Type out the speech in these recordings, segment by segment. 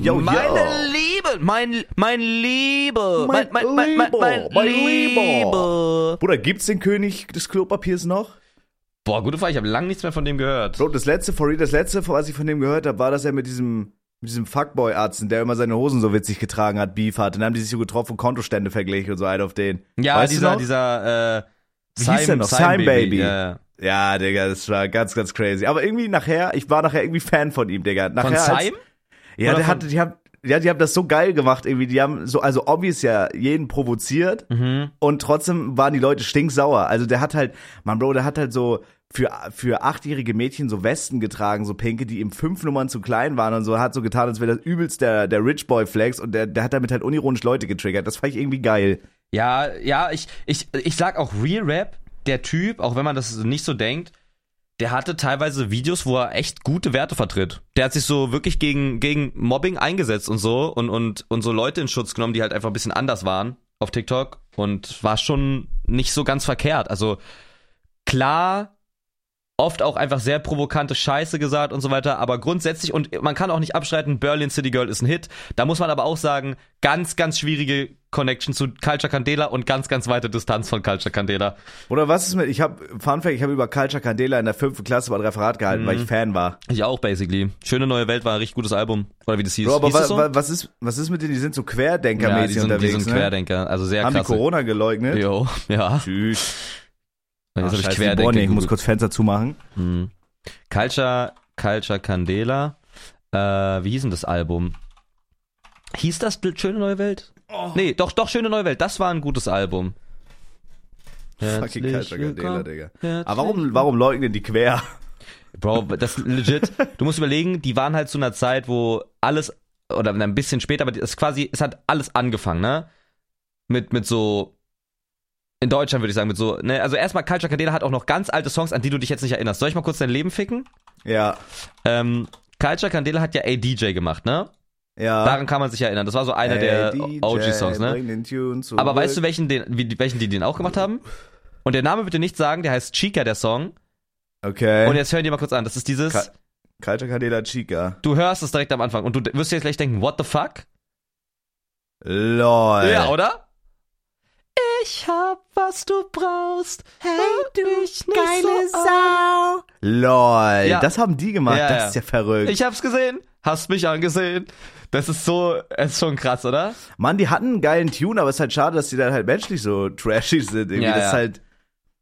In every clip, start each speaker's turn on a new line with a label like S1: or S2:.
S1: yo, yo.
S2: Meine Liebe, mein, mein Liebe,
S1: Mein
S2: mein, mein, mein, mein,
S1: mein
S2: Liebe.
S1: Bruder, gibt's den König des Klopapiers noch?
S2: Boah, gute Frage, ich habe lange nichts mehr von dem gehört.
S1: Bro, das letzte, for real, das letzte, was ich von dem gehört habe, war, dass er mit diesem, mit diesem Fuckboy-Arzt, der immer seine Hosen so witzig getragen hat, Beef hatte. Dann haben die sich so getroffen und Kontostände verglichen und so ein auf den.
S2: Ja,
S1: Weißt du
S2: dieser,
S1: noch?
S2: dieser, äh,
S1: Wie hieß der noch? Sign Baby.
S2: Ja.
S1: Ja, Digga, das war ganz, ganz crazy. Aber irgendwie nachher, ich war nachher irgendwie Fan von ihm, Digga. Nachher,
S2: Von
S1: als-
S2: Simon?
S1: Ja, der hatte, die haben, ja, die haben das so geil gemacht irgendwie. Die haben so, also obvious ja jeden provoziert
S2: Mhm.
S1: und trotzdem waren die Leute stinksauer. Also der hat halt, man Bro, der hat halt so für, für achtjährige Mädchen so Westen getragen, so pinke, die ihm fünf Nummern zu klein waren und so, hat so getan, als wäre das übelst der, der Rich Boy Flex und der, der hat damit halt unironisch Leute getriggert. Das fand ich irgendwie geil.
S2: Ja, ja, ich, ich, ich sag auch Real Rap, der Typ, auch wenn man das nicht so denkt, der hatte teilweise Videos, wo er echt gute Werte vertritt. Der hat sich so wirklich gegen, gegen Mobbing eingesetzt und so und, und, und so Leute in Schutz genommen, die halt einfach ein bisschen anders waren auf TikTok und war schon nicht so ganz verkehrt. Also klar, oft auch einfach sehr provokante Scheiße gesagt und so weiter, aber grundsätzlich, und man kann auch nicht abstreiten, Berlin City Girl ist ein Hit. Da muss man aber auch sagen, ganz, ganz schwierige Connection zu Culture Candela und ganz, ganz weite Distanz von Culture Candela.
S1: Oder was ist mit, ich habe, Fun Fact, ich habe über Culture Candela in der fünften Klasse mal ein Referat gehalten, weil ich Fan war.
S2: Ich auch, basically. Schöne neue Welt war ein richtig gutes Album. Oder wie das hieß.
S1: Bro, aber
S2: hieß
S1: wa,
S2: so?
S1: wa, was ist, was ist mit denen? Die sind so
S2: ja, die
S1: Querdenker-mäßig
S2: die
S1: unterwegs,
S2: sind
S1: ne?
S2: Querdenker. Also sehr
S1: Haben die
S2: krass.
S1: Corona geleugnet?
S2: Jo, ja.
S1: Tschüss.
S2: Jetzt
S1: Ach,
S2: hab ich Querdenker
S1: ich muss kurz Fenster zumachen.
S2: Hm. Culture, Culture Candela. Äh, wie hieß denn das Album? Hieß das Schöne Neue Welt?
S1: Oh.
S2: Nee, doch, doch, Schöne Neue Welt. Das war ein gutes Album.
S1: Fucking Culture Candela. Digga.
S2: Herzlich
S1: Aber warum, warum leugnen die quer?
S2: Bro, das legit. Du musst überlegen, die waren halt zu einer Zeit, wo alles oder ein bisschen später, aber es quasi, es hat alles angefangen, ne? Mit mit so in Deutschland würde ich sagen mit so, ne, also erstmal Culture Candela hat auch noch ganz alte Songs, an die du dich jetzt nicht erinnerst. Soll ich mal kurz dein Leben ficken?
S1: Ja,
S2: Ähm, Culture Candela hat ja ADJ gemacht, ne?
S1: ja.
S2: Daran kann man sich erinnern. Das war so einer der OG-Songs, ne? Aber weißt du, welchen, den, wie, welchen die den auch gemacht haben? Und der Name bitte nicht sagen, der heißt Chica, der Song.
S1: Okay.
S2: Und jetzt hören die mal kurz an. Das ist dieses,
S1: Ka- Culture Candela Chica.
S2: du hörst es direkt am Anfang und du wirst dir jetzt gleich denken, what the fuck?
S1: Lol.
S2: Ja, oder? Ich hab, was du brauchst. Hey, du geile
S1: Sau. Lol.
S2: Ja.
S1: Das haben die gemacht.
S2: Ja,
S1: das
S2: ja.
S1: ist ja verrückt.
S2: Ich hab's gesehen. Hast mich angesehen. Das ist so, es ist schon krass, oder?
S1: Mann, die hatten einen geilen Tune, aber es ist halt schade, dass die dann halt menschlich so trashy sind. Irgendwie
S2: Ja,
S1: das ist halt.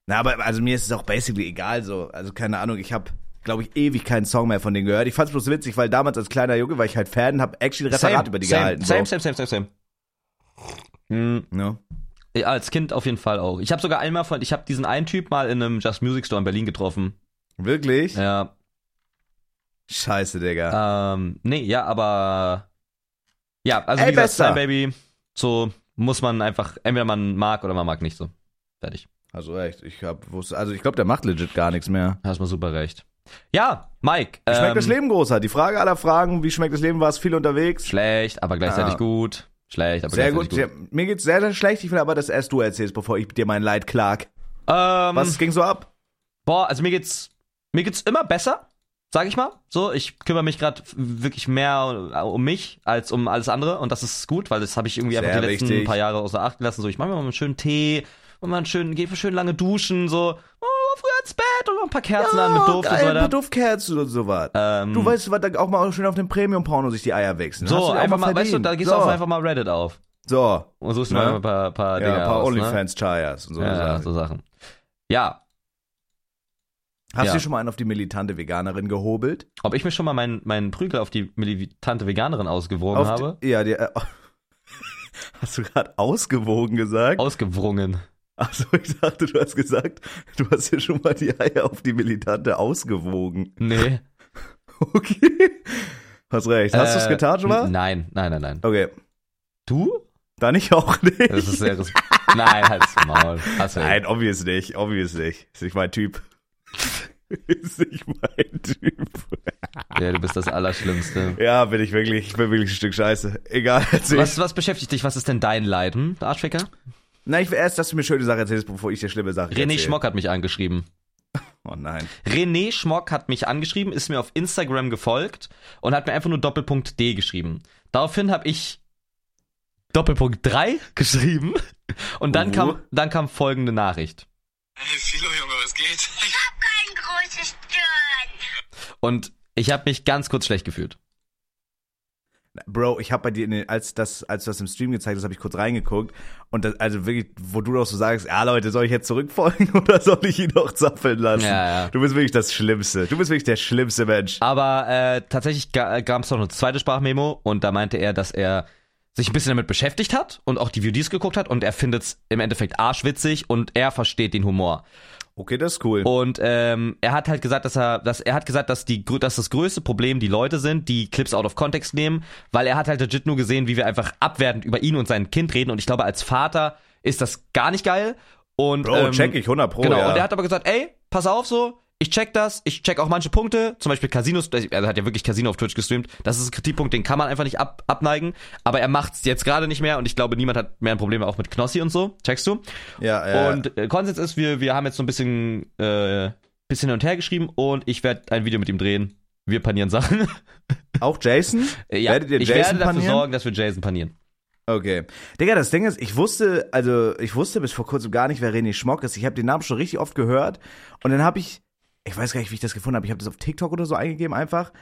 S1: Na, aber also mir ist es auch basically egal so. Also keine Ahnung, ich habe glaube ich ewig keinen Song mehr von denen gehört. Ich fand's bloß witzig, weil damals als kleiner Junge war ich halt Fan, hab actually ein Referat über die
S2: same,
S1: gehalten.
S2: Same,
S1: so.
S2: same, same, same, same. Hm,
S1: Ja.
S2: Ja, als Kind auf jeden Fall auch. Ich habe sogar einmal von, ich habe diesen einen Typ mal in einem Just Music Store in Berlin getroffen.
S1: Wirklich?
S2: Ja,
S1: Scheiße, Digga.
S2: ähm, nee, ja, aber ja, also
S1: Ey,
S2: wie gesagt. Sign Baby, so muss man einfach, entweder man mag oder man mag nicht so. Fertig.
S1: Hast du recht. Ich hab wusste, also ich glaube, der macht legit gar nichts mehr.
S2: Hast mal super recht. Ja, Mike.
S1: Wie schmeckt
S2: ähm,
S1: das Leben, Großer? Die Frage aller Fragen, wie schmeckt das Leben? Warst viel unterwegs?
S2: Schlecht, aber gleichzeitig
S1: Ah.
S2: gut. Schlecht, aber
S1: Sehr
S2: gleichzeitig
S1: gut. Sehr, mir geht's sehr, sehr schlecht. Ich will aber, dass erst du erzählst, bevor ich dir mein Leid klag.
S2: Ähm,
S1: Was ging so ab?
S2: Boah, also mir geht's mir geht's immer besser, sag ich mal. So, ich kümmere mich gerade wirklich mehr um mich als um alles andere und das ist gut, weil das habe ich irgendwie einfach die letzten
S1: wichtig.
S2: paar Jahre außer Acht gelassen. So, ich mache mir mal einen schönen Tee und mal einen schönen, gehe schön lange duschen, so oh, früher ins Bett und mal ein paar Kerzen an mit Duft und so
S1: geil, ein paar
S2: weiter.
S1: Duftkerzen und so was.
S2: Ähm,
S1: Du weißt, was da auch mal schön auf dem Premium-Porno sich die Eier wechseln.
S2: So, einfach mal, weißt du, da gehst
S1: so.
S2: du auch einfach mal Reddit auf
S1: So,
S2: und suchst
S1: Ne?
S2: mal ein paar, paar
S1: ja,
S2: Dinge
S1: ein paar
S2: aus, ne?
S1: Und so.
S2: Ja,
S1: Sachen.
S2: so Sachen. Ja,
S1: Hast
S2: ja.
S1: du dir schon mal einen auf die militante Veganerin gehobelt?
S2: ob ich mir schon mal meinen meinen Prügel auf die militante Veganerin ausgewogen
S1: Auf
S2: habe?
S1: Die, ja, die, äh, Hast du gerade ausgewogen gesagt?
S2: Ausgewrungen.
S1: Achso, ich dachte, du hast gesagt, du hast dir schon mal die Eier auf die Militante ausgewogen.
S2: Nee.
S1: Okay. Hast recht. Hast du es
S2: Äh,
S1: getan schon mal?
S2: Nein, nein, nein, nein.
S1: Okay.
S2: Du?
S1: Dann ich auch nicht.
S2: Das ist sehr Nein, halt's Maul. Hast du
S1: Nein, obvious nicht, obvious nicht. Ist nicht mein Typ. Ist nicht mein Typ.
S2: Ja, du bist das Allerschlimmste.
S1: Ja, bin ich wirklich, ich bin wirklich ein Stück Scheiße. Egal.
S2: Was, was beschäftigt dich? Was ist denn dein Leiden, Arschficker?
S1: Nein, ich will erst, dass du mir schöne Sachen erzählst, bevor ich dir schlimme Sachen
S2: René
S1: erzähle.
S2: Schmock hat mich angeschrieben.
S1: Oh nein.
S2: René Schmock hat mich angeschrieben, ist mir auf Instagram gefolgt und hat mir einfach nur Doppelpunkt D geschrieben. Daraufhin habe ich Doppelpunkt 3 geschrieben und dann
S1: Uh.
S2: kam dann kam folgende Nachricht.
S3: Hey, Philo, Junge, was geht?
S4: Ich hab kein großes Stirn.
S2: Und ich habe mich ganz kurz schlecht gefühlt.
S1: Bro, ich habe bei dir, den, als das, als du das im Stream gezeigt hast, habe ich kurz reingeguckt und das, also wirklich, wo du doch so sagst, ja Leute, soll ich jetzt zurückfolgen oder soll ich ihn noch zappeln lassen?
S2: Ja, ja.
S1: Du bist wirklich das Schlimmste. Du bist wirklich der schlimmste Mensch.
S2: Aber äh, tatsächlich gab es noch eine zweite Sprachmemo und da meinte er, dass er sich ein bisschen damit beschäftigt hat und auch die VDs geguckt hat und er findet es im Endeffekt arschwitzig und er versteht den Humor.
S1: Okay, das ist cool.
S2: Und ähm, er hat halt gesagt, dass er, dass er hat gesagt, dass die, dass das größte Problem die Leute sind, die Clips out of context nehmen, weil er hat halt legit nur gesehen, wie wir einfach abwertend über ihn und sein Kind reden. Und ich glaube, als Vater ist das gar nicht geil. Und
S1: Bro,
S2: ähm,
S1: check ich 100 pro.
S2: Genau.
S1: ja.
S2: Und er hat aber gesagt, ey, pass auf so. Ich check das, ich check auch manche Punkte, zum Beispiel Casinos, er hat ja wirklich Casino auf Twitch gestreamt, das ist ein Kritikpunkt, den kann man einfach nicht ab, abneigen, aber er macht's jetzt gerade nicht mehr und ich glaube, niemand hat mehr ein Problem auch mit Knossi und so, checkst du?
S1: ja, ja.
S2: Und äh, Konsens ist, wir, wir haben jetzt so ein bisschen, äh, bisschen hin und her geschrieben und ich werde ein Video mit ihm drehen. Wir panieren Sachen.
S1: auch Jason?
S2: Äh, ja,
S1: Werdet ihr
S2: ich
S1: Jason
S2: werde dafür
S1: panieren?
S2: sorgen, dass wir Jason panieren.
S1: Okay. Digga, das Ding ist, ich wusste, also ich wusste bis vor kurzem gar nicht, wer René Schmock ist. Ich habe den Namen schon richtig oft gehört und dann habe ich, ich weiß gar nicht, wie ich das gefunden habe. Ich habe das auf TikTok oder so eingegeben einfach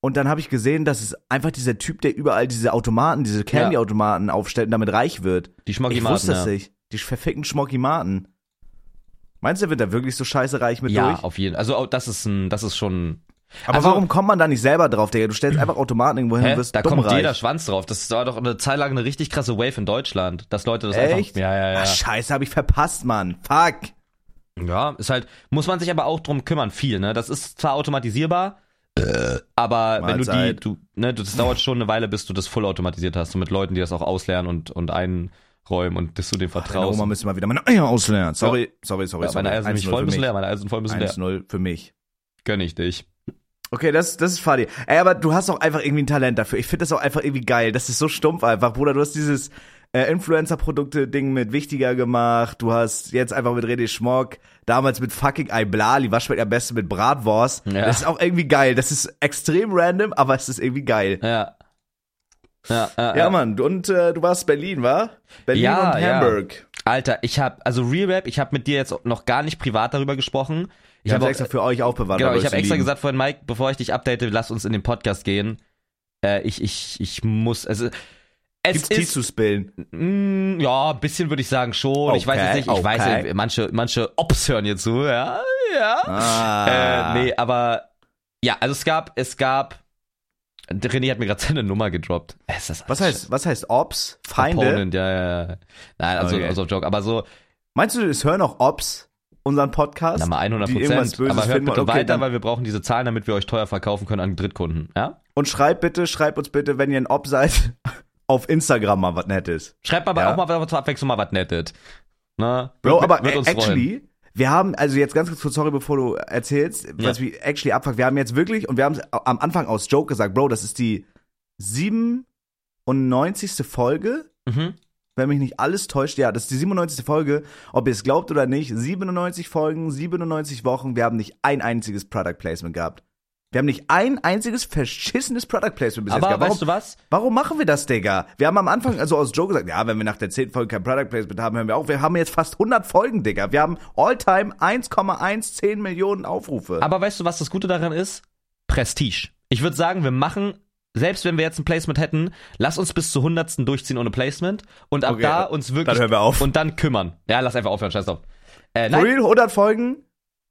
S1: und dann habe ich gesehen, dass es einfach dieser Typ, der überall diese Automaten, diese Candy-Automaten aufstellt und damit reich wird.
S2: Die
S1: Ich
S2: Schmocki
S1: wusste das
S2: ja.
S1: nicht. Die verfickten Schmockimaten. Meinst du, er wird da wirklich so scheiße reich mit
S2: Ja,
S1: durch?
S2: auf jeden Fall. Also das ist ein, das ist schon.
S1: Aber
S2: also-
S1: warum kommt man da nicht selber drauf, Digga? Du stellst einfach Automaten irgendwo hin und wirst
S2: Da
S1: dumm
S2: kommt
S1: reich.
S2: jeder Schwanz drauf. Das war doch eine Zeit lang eine richtig krasse Wave in Deutschland, dass Leute das
S1: Echt?
S2: einfach. Ja, ja, ja.
S1: Ach, scheiße, habe ich verpasst, Mann. Fuck.
S2: Ja, ist halt, muss man sich aber auch drum kümmern, viel, ne? Das ist zwar automatisierbar, aber wenn du die,
S1: Mahlzeit.
S2: du, ne, das dauert schon eine Weile, bis du das voll automatisiert hast, so mit Leuten, die das auch auslernen und, und einräumen und dass du dem vertraust.
S1: Oma müsste mal wieder meine Eier auslernen. Sorry, sorry, sorry,
S2: ja,
S1: sorry.
S2: meine Eier sind
S1: 1-0
S2: voll müssen
S1: mich.
S2: leer, meine Eier sind voll müssen leer.
S1: 1-0 für mich.
S2: Gönn ich dich.
S1: Okay, das, das ist funny. Ey, aber du hast auch einfach irgendwie ein Talent dafür. Ich finde das auch einfach irgendwie geil. Das ist so stumpf einfach, Bruder. Du hast dieses äh, Influencer-Produkte-Ding mit wichtiger gemacht. Du hast jetzt einfach mit René Schmock, damals mit fucking Aiblali, was schmeckt am besten mit Bratwurst.
S2: Ja.
S1: Das ist auch irgendwie geil. Das ist extrem random, aber es ist irgendwie geil.
S2: Ja. Ja, ja,
S1: Ja, Mann. Und äh, du warst Berlin, wa? Berlin
S2: Ja,
S1: und
S2: ja.
S1: Hamburg.
S2: Alter, ich hab, also Real Rap, ich habe mit dir jetzt noch gar nicht privat darüber gesprochen.
S1: Ich habe extra für euch aufbewahrt.
S2: Genau, ich habe
S1: euch
S2: extra
S1: lieben.
S2: gesagt vorhin, Mike, bevor ich dich update, lass uns in den Podcast gehen. Äh, ich, ich, ich muss, also, es
S1: Gibt's
S2: ist,
S1: zu spillen?
S2: Mm, ja, ein bisschen würde ich sagen schon. ich weiß
S1: Okay,
S2: jetzt nicht, ich
S1: okay.
S2: weiß, manche, manche Ops hören jetzt zu, ja, ja.
S1: Ah.
S2: Äh, nee, aber ja, also es gab, es gab, René hat mir gerade seine Nummer gedroppt.
S1: Was heißt, was heißt Ops? Feinde?
S2: Opponent, ja, ja, ja. Nein, also,
S1: Okay.
S2: also auf Joke, aber so,
S1: Meinst du, es hören auch Ops unseren Podcast?
S2: na mal 100
S1: die irgendwas
S2: Prozent. Aber hört bitte
S1: Okay,
S2: weiter, weil wir brauchen diese Zahlen, damit wir euch teuer verkaufen können an Drittkunden, ja?
S1: Und schreibt bitte, schreibt uns bitte, wenn ihr ein Op seid, auf Instagram mal was Nettes.
S2: Schreibt aber
S1: Ja.
S2: auch mal zur Abwechslung mal was Nettes. Ne?
S1: Bro, aber
S2: uns freuen.
S1: actually, wir haben, also jetzt ganz kurz, sorry, bevor du erzählst, was
S2: Ja.
S1: wir actually abfuckt, wir haben jetzt wirklich, und wir haben es am Anfang aus Joke gesagt, Bro, das ist die 97. Folge,
S2: Mhm.
S1: wenn mich nicht alles täuscht, ja, das ist die 97. Folge, ob ihr es glaubt oder nicht, 97 Folgen, 97 Wochen, wir haben nicht ein einziges Product Placement gehabt. Wir haben nicht ein einziges verschissenes Product Placement bis jetzt
S2: Aber
S1: gehabt. Warum,
S2: weißt du was?
S1: warum machen wir das, Digga? Wir haben am Anfang also aus Joe gesagt, ja, wenn wir nach der 10. Folge kein Product Placement haben, hören wir auf. Wir haben jetzt fast 100 Folgen, Digga. Wir haben all-time 1,110 Millionen Aufrufe.
S2: Aber weißt du, was das Gute daran ist? Prestige. Ich würde sagen, wir machen, selbst wenn wir jetzt ein Placement hätten, lass uns bis zur 100. durchziehen ohne Placement und ab
S1: Okay,
S2: da uns wirklich
S1: dann hören wir auf.
S2: und dann kümmern. Ja, lass einfach aufhören, scheiß drauf. Äh, nein,
S1: real, 100 Folgen,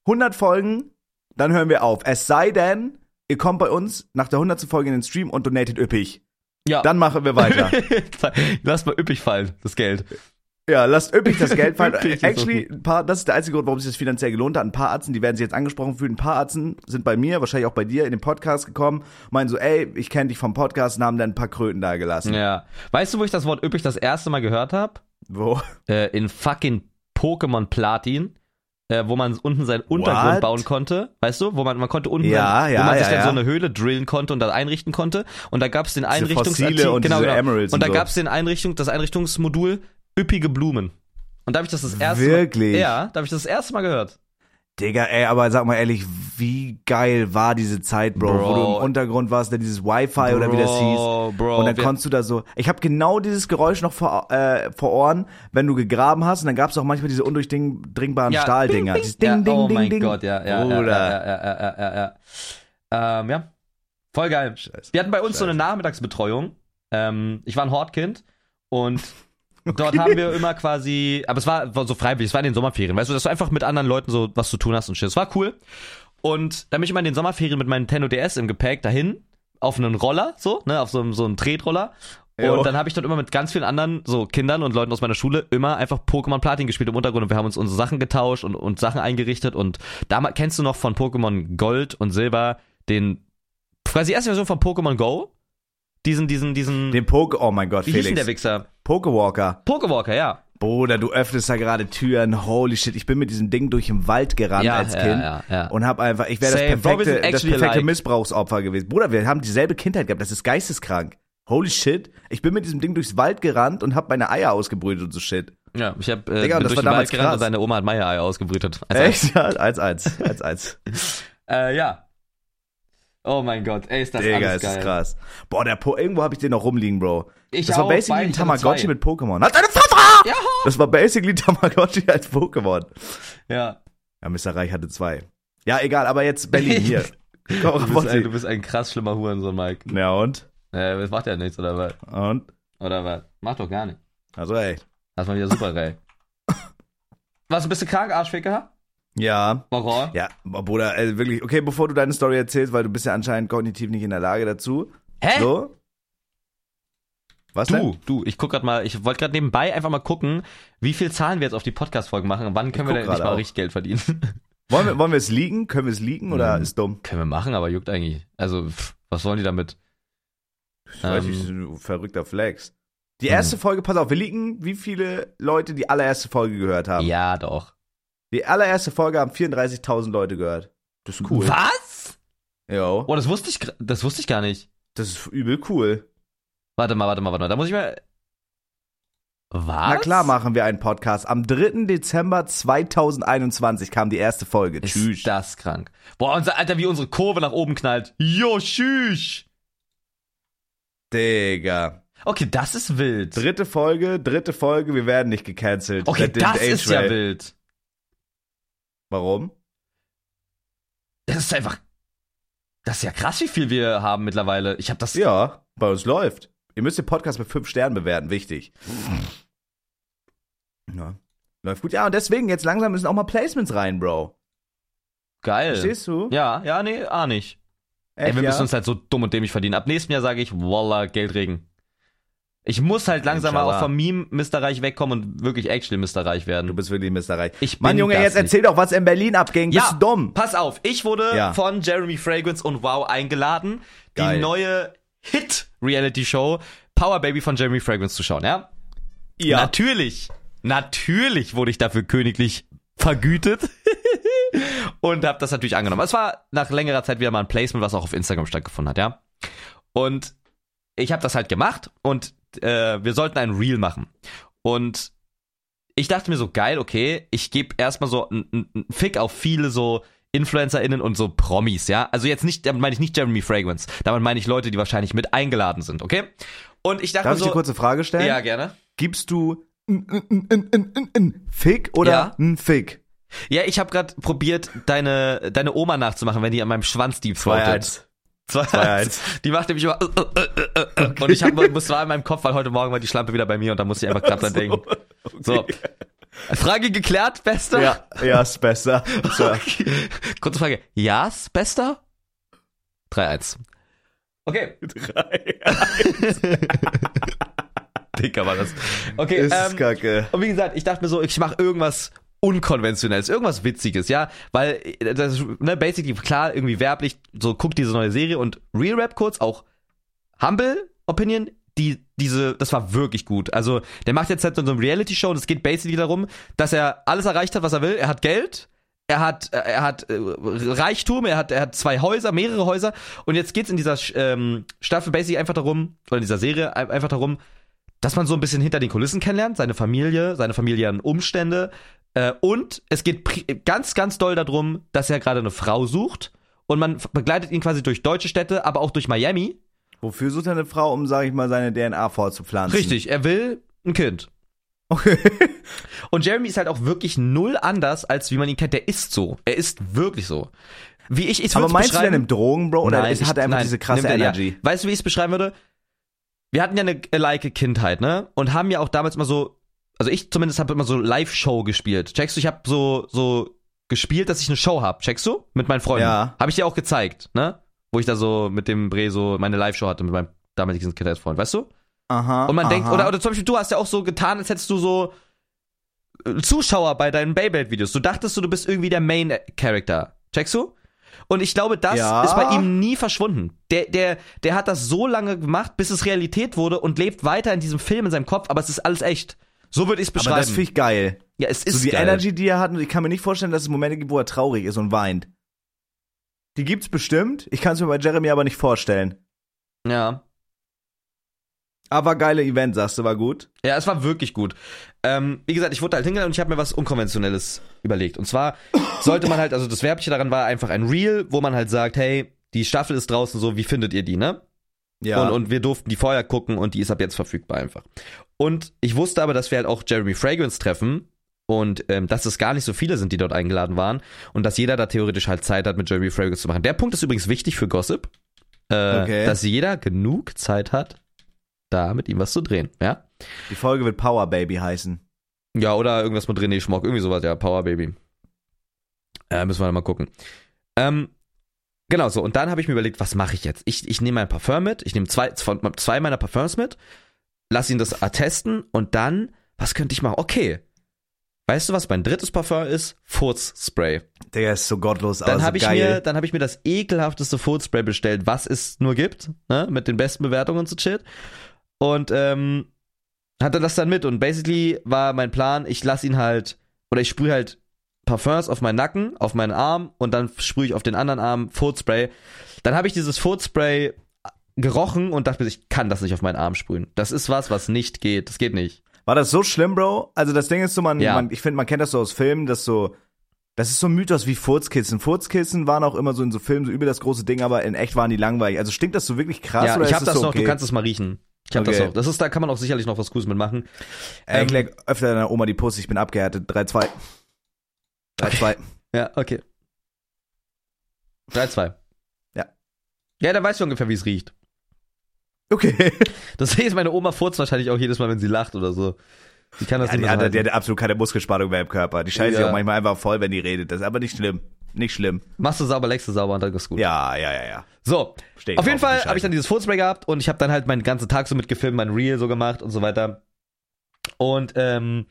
S1: 100 Folgen, dann hören wir auf. Es sei denn, ihr kommt bei uns nach der 100. Folge in den Stream und donatet üppig.
S2: ja.
S1: Dann machen wir weiter.
S2: lass mal üppig fallen, das Geld.
S1: Ja, lasst üppig das Geld fallen. Actually, ein paar, das ist der einzige Grund, warum sich das finanziell gelohnt hat. Ein paar Arzten, die werden sich jetzt angesprochen fühlen. Ein paar Arzten sind bei mir, wahrscheinlich auch bei dir, in den Podcast gekommen, meinen so, ey, ich kenne dich vom Podcast und haben dann ein paar Kröten da gelassen.
S2: Ja. Weißt du, wo ich das Wort üppig das erste Mal gehört habe?
S1: Wo?
S2: Äh, in fucking Pokémon Platin. Äh, wo man unten seinen Untergrund
S1: What?
S2: bauen konnte, weißt du, wo man man konnte unten,
S1: Ja,
S2: sein,
S1: ja,
S2: wo man
S1: ja,
S2: sich dann so eine Höhle drillen konnte und da einrichten konnte und da gab es den Einrichtungsartikel,
S1: und
S2: genau, genau.
S1: Emeralds
S2: und da
S1: und so.
S2: gab es den Einrichtung, das Einrichtungsmodul üppige Blumen und da habe ich das das erste
S1: Wirklich?
S2: Mal, ja, da habe ich das, das erste Mal gehört.
S1: Digga, ey, aber sag mal ehrlich, wie geil war diese Zeit, Bro, wo
S2: Bro.
S1: du im Untergrund warst, dann dieses Wi-Fi oder wie das hieß.
S2: Bro,
S1: und dann konntest du da so, ich habe genau dieses Geräusch noch vor, äh, vor Ohren, wenn du gegraben hast und dann gab's auch manchmal diese undurchdringbaren Stahldinger. Dieses Ding,
S2: ja,
S1: Ding,
S2: oh
S1: Ding,
S2: mein
S1: Ding.
S2: Gott, ja, ja, ja, ja, ja, ja, ja, ja, ja. Ähm, ja, voll geil.
S1: Scheiße.
S2: Wir hatten bei uns so eine Nachmittagsbetreuung. Ähm, ich war ein Hortkind und dort haben wir immer quasi, aber es war, war so freiwillig, es war in den Sommerferien, weißt du, dass du einfach mit anderen Leuten so was zu tun hast und shit. Es war cool. Und dann bin ich immer in den Sommerferien mit meinem Nintendo DS im Gepäck dahin, auf einen Roller, so, ne, auf so, einem- so einen Tretroller.
S1: Jo.
S2: Und dann habe ich dort immer mit ganz vielen anderen so Kindern und Leuten aus meiner Schule immer einfach Pokémon Platin gespielt im Untergrund und wir haben uns unsere Sachen getauscht und, und Sachen eingerichtet und damals kennst du noch von Pokémon Gold und Silber den quasi die erste Version von Pokémon Go? Diesen, diesen, diesen.
S1: Den Poke, oh mein Gott,
S2: wie hieß denn
S1: Felix.
S2: der Wichser?
S1: Pokewalker.
S2: Pokewalker, ja.
S1: Bruder, du öffnest da gerade Türen. Holy shit, ich bin mit diesem Ding durch den Wald gerannt
S2: Ja,
S1: als
S2: ja,
S1: Kind
S2: ja, ja.
S1: und hab einfach, ich wäre das perfekte, das perfekte
S2: alike.
S1: Missbrauchsopfer gewesen. Bruder, wir haben dieselbe Kindheit gehabt, das ist geisteskrank. Holy shit, ich bin mit diesem Ding durchs Wald gerannt und hab meine Eier ausgebrütet und so shit.
S2: Ja, ich habe äh,
S1: Digga,
S2: durch
S1: war
S2: den Wald
S1: damals
S2: gerannt
S1: krass.
S2: und seine Oma hat Meier-Ei ausgebrütet. Also,
S1: Echt? Ja, eins, eins, eins, eins.
S2: Äh, ja. Oh mein Gott, ey, ist das
S1: Digga,
S2: alles
S1: ist
S2: geil.
S1: das krass. Boah, der po irgendwo habe ich den noch rumliegen, Bro.
S2: Ich
S1: das war basically ein Tamagotchi mit Pokémon. Halt deine Fresse!
S2: Ja.
S1: Das war basically Tamagotchi als Pokémon.
S2: Ja.
S1: Ja, Mr. Reich hatte zwei. Ja, egal, aber jetzt Berlin hier. Komm,
S2: Du bist, ein, du bist ein krass schlimmer Hurensohn, Mike.
S1: Ja, und?
S2: Äh, das macht ja nichts, oder was?
S1: Und?
S2: Oder was? Macht doch gar nicht.
S1: Also, ey.
S2: Das war wieder super, ey. Was, bist du krank, Arschficker?
S1: Ja.
S2: Warum?
S1: Ja, Bruder, also wirklich, okay, bevor du deine Story erzählst, weil du bist ja anscheinend kognitiv nicht in der Lage dazu.
S2: Hä?
S1: So? Was
S2: Du,
S1: denn?
S2: du, ich guck grad mal, ich wollte gerade nebenbei einfach mal gucken, wie viel Zahlen wir jetzt auf die Podcast-Folgen machen und wann können wir denn endlich
S1: gerade
S2: mal
S1: auch.
S2: richtig Geld verdienen?
S1: Wollen wir, wollen wir es liegen? Können wir es liegen oder
S2: Mhm.
S1: ist dumm?
S2: können wir machen, aber juckt eigentlich. Also, pff, was wollen die damit?
S1: Ich weiß
S2: Ähm.
S1: nicht, du verrückter Flex. Die
S2: Hm.
S1: erste Folge, pass auf, wir liegen, wie viele Leute die allererste Folge gehört haben.
S2: Ja, doch.
S1: Die allererste Folge haben 34.000 Leute gehört. Das ist cool.
S2: Was?
S1: Jo.
S2: Oh, das wusste ich, das wusste ich gar nicht.
S1: Das ist übel cool.
S2: Warte mal, warte mal, warte mal. Da muss ich mal. Was?
S1: Na klar machen wir einen Podcast. Am 3. Dezember 2021 kam die erste Folge.
S2: Ist
S1: Tschüss.
S2: das krank. Boah, unser Alter, wie unsere Kurve nach oben knallt. Jo, tschüss.
S1: Digga.
S2: Okay, das ist wild.
S1: Dritte Folge, dritte Folge, wir werden nicht gecancelt.
S2: Okay, das ist ja wild.
S1: Warum?
S2: Das ist einfach. Das ist ja krass, wie viel wir haben mittlerweile. Ich habe das.
S1: Ja, bei uns läuft. Ihr müsst den Podcast mit fünf Sternen bewerten, wichtig. Ja. Läuft gut. Ja, und deswegen, jetzt langsam müssen auch mal Placements rein, Bro.
S2: Geil.
S1: Verstehst du?
S2: Ja, ja, nee, ah nicht.
S1: Echt,
S2: Ey, wir
S1: ja?
S2: müssen uns halt so dumm und dämlich verdienen. Ab nächstem Jahr sage ich, Wallah, Geldregen. Ich muss halt langsam mal auch vom Meme Mr. Reich wegkommen und wirklich actually Mr. Reich werden.
S1: Du bist wirklich Mr. Reich.
S2: Ich
S1: Mann, Junge, jetzt
S2: nicht.
S1: erzähl doch, was in Berlin abging.
S2: Ja.
S1: Bist du dumm?
S2: Pass auf, ich wurde
S1: Ja.
S2: von Jeremy Fragrance und Wow eingeladen,
S1: Geil.
S2: die neue Hit-Reality-Show Power Baby von Jeremy Fragrance zu schauen, ja? Natürlich, natürlich wurde ich dafür königlich vergütet und habe das natürlich angenommen. Es war nach längerer Zeit wieder mal ein Placement, was auch auf Instagram stattgefunden hat, ja? Und ich habe das halt gemacht und äh, wir sollten ein Reel machen. Und ich dachte mir so, geil, okay, ich gebe erstmal so einen Fick auf viele so InfluencerInnen und so Promis, ja? Also jetzt nicht, damit meine ich nicht Jeremy Fragrance, damit meine ich Leute, die wahrscheinlich mit eingeladen sind, okay? Und ich dachte
S1: Darf
S2: mir
S1: ich
S2: so,
S1: dir kurz eine Frage stellen?
S2: ja, gerne.
S1: Gibst du n, n, n, n, n, n, Fick oder
S2: Ja.
S1: n Fick?
S2: Ja, ich habe gerade probiert, deine, deine Oma nachzumachen, wenn die an meinem Schwanz deep throatet.
S1: 2-1.
S2: 2-1. Die macht nämlich immer. Äh, äh, äh, äh, Und ich hab, muss war in meinem Kopf, weil heute Morgen war die Schlampe wieder bei mir und da musste ich einfach gerade dran denken. So. Frage geklärt, Bester?
S1: Ja, ja, ist besser. So.
S2: Okay. Kurze Frage. Ja's, Bester? 3-1. Okay. Dicker war das. Okay,
S1: Ist
S2: ähm,
S1: kacke.
S2: und wie gesagt, ich dachte mir so, ich mache irgendwas unkonventionelles, irgendwas Witziges, ja, weil äh, das ist, ne, basically klar, irgendwie werblich, so guckt diese neue Serie und Real Rap kurz, auch Humble Opinion, die, diese, das war wirklich gut. Also, der macht jetzt halt so eine Reality-Show und es geht basically darum, dass er alles erreicht hat, was er will. Er hat Geld, er hat, äh, er hat äh, Reichtum, er hat, er hat zwei Häuser, mehrere Häuser und jetzt geht's in dieser ähm, Staffel basically einfach darum, oder in dieser Serie ein- einfach darum, dass man so ein bisschen hinter den Kulissen kennenlernt, seine Familie, seine familiären Umstände, Äh, und es geht ganz, ganz doll darum, dass er gerade eine Frau sucht. Und man begleitet ihn quasi durch deutsche Städte, aber auch durch Miami.
S1: Wofür sucht er eine Frau, um, sag ich mal, seine DNA vorzupflanzen?
S2: Richtig, er will ein Kind.
S1: Okay.
S2: Und Jeremy ist halt auch wirklich null anders, als wie man ihn kennt. Der ist so. Er ist wirklich so. Wie ich, ich
S1: Aber meinst du denn im Drogen, Bro? Oder
S2: Nein,
S1: ist, hat er einfach
S2: nein,
S1: diese krasse
S2: er-
S1: Energy?
S2: Ja. Weißt du, wie ich es beschreiben würde? Wir hatten ja eine like Kindheit, ne? Und haben ja auch damals mal so, also ich zumindest habe immer so Live-Show gespielt. Checkst du? Ich habe so so gespielt, dass ich eine Show hab. Checkst du? Mit meinen Freunden.
S1: Ja.
S2: Habe ich dir auch gezeigt, ne? Wo ich da so mit dem Bre so meine Live-Show hatte mit meinem damaligen Kindheitsfreund, weißt du?
S1: Aha.
S2: Und man denkt,
S1: aha.
S2: oder, oder zum Beispiel du hast ja auch so getan, als hättest du so äh, Zuschauer bei deinen Beyblade-Videos. Du dachtest so, du bist irgendwie der Main-Character. Checkst du? Und ich glaube, das
S1: Ja.
S2: ist bei ihm nie verschwunden. Der, der, der hat das so lange gemacht, bis es Realität wurde und lebt weiter in diesem Film in seinem Kopf, aber es ist alles echt. So würde ich es
S1: Aber
S2: beschreiben.
S1: das finde ich geil.
S2: ja, es ist
S1: so die
S2: geil.
S1: Energy, die er hat, und ich kann mir nicht vorstellen, dass es Momente gibt, wo er traurig ist und weint. Die gibt's bestimmt. Ich kann es mir bei Jeremy aber nicht vorstellen.
S2: Ja.
S1: Aber geile Event, sagst du, war gut.
S2: Ja, es war wirklich gut. Ähm, wie gesagt, ich wurde halt hingegangen und ich habe mir was Unkonventionelles überlegt. Und zwar sollte man halt, also das Werbliche daran war einfach ein Reel, wo man halt sagt, hey, die Staffel ist draußen so, wie findet ihr die, ne?
S1: Ja.
S2: Und, und wir durften die vorher gucken und die ist ab jetzt verfügbar einfach. Und ich wusste aber, dass wir halt auch Jeremy Fragrance treffen und ähm, dass es gar nicht so viele sind, die dort eingeladen waren und dass jeder da theoretisch halt Zeit hat, mit Jeremy Fragrance zu machen. Der Punkt ist übrigens wichtig für Gossip, äh,
S1: Okay.
S2: dass jeder genug Zeit hat, da mit ihm was zu drehen, ja?
S1: die Folge wird Power Baby heißen.
S2: Ja, oder irgendwas mit René Schmock, irgendwie sowas, ja, Power Baby. Äh, müssen wir mal gucken. Ähm, genau so, und dann habe ich mir überlegt, was mache ich jetzt? Ich, ich nehme mein Parfum mit, ich nehme zwei, zwei meiner Parfums mit, lass ihn das attesten und dann, was könnte ich machen? Okay. Weißt du, was mein drittes Parfum ist? Furzspray.
S1: Der ist so gottlos,
S2: Dann
S1: so
S2: habe ich
S1: geil.
S2: mir, dann habe ich mir das ekelhafteste Furzspray bestellt, was es nur gibt, ne, mit den besten Bewertungen und so shit. Und ähm, hatte das dann mit und basically war mein Plan, ich lass ihn halt oder ich sprühe halt Parfums auf meinen Nacken, auf meinen Arm und dann sprühe ich auf den anderen Arm Furzspray. Dann habe ich dieses Furzspray gerochen und dachte mir, ich kann das nicht auf meinen Arm sprühen. Das ist was, was nicht geht. Das geht nicht.
S1: War das so schlimm, Bro? Also das Ding ist so, man,
S2: Ja.
S1: man ich finde, man kennt das so aus Filmen, dass so, das ist so ein Mythos wie Furzkissen. Furzkissen waren auch immer so in so Filmen so übel das große Ding, aber in echt waren die langweilig. Also stinkt das so wirklich krass
S2: ja,
S1: oder
S2: ich
S1: ist
S2: habe
S1: das
S2: das
S1: so
S2: noch,
S1: okay?
S2: du kannst es mal riechen. Ich habe
S1: Okay.
S2: das noch. Das ist, da kann man auch sicherlich noch was Cooles mitmachen.
S1: Ey,
S2: Ähm,
S1: ich leg öfter deiner Oma die Pussy, ich bin abgehärtet. 3-2. 3-2.
S2: Ja, okay. 3-2.
S1: Ja.
S2: Ja, dann weißt du ungefähr, wie es riecht.
S1: Okay.
S2: Deswegen ist meine Oma furzt wahrscheinlich auch jedes Mal, wenn sie lacht oder so. Die kann das
S1: Ja,
S2: nicht
S1: die, hat,
S2: mehr
S1: die hat absolut keine Muskelspannung mehr im Körper. Die scheißt sich
S2: Ja.
S1: auch manchmal einfach voll, wenn die redet. Das ist aber nicht schlimm. Nicht schlimm.
S2: Machst du sauber, leckst du sauber und dann ist gut.
S1: Ja, ja, ja, ja.
S2: So,
S1: Steh
S2: auf jeden Fall habe ich dann dieses Furzspray gehabt und ich habe dann halt meinen ganzen Tag so mitgefilmt, mein Reel so gemacht und so weiter. Und ähm,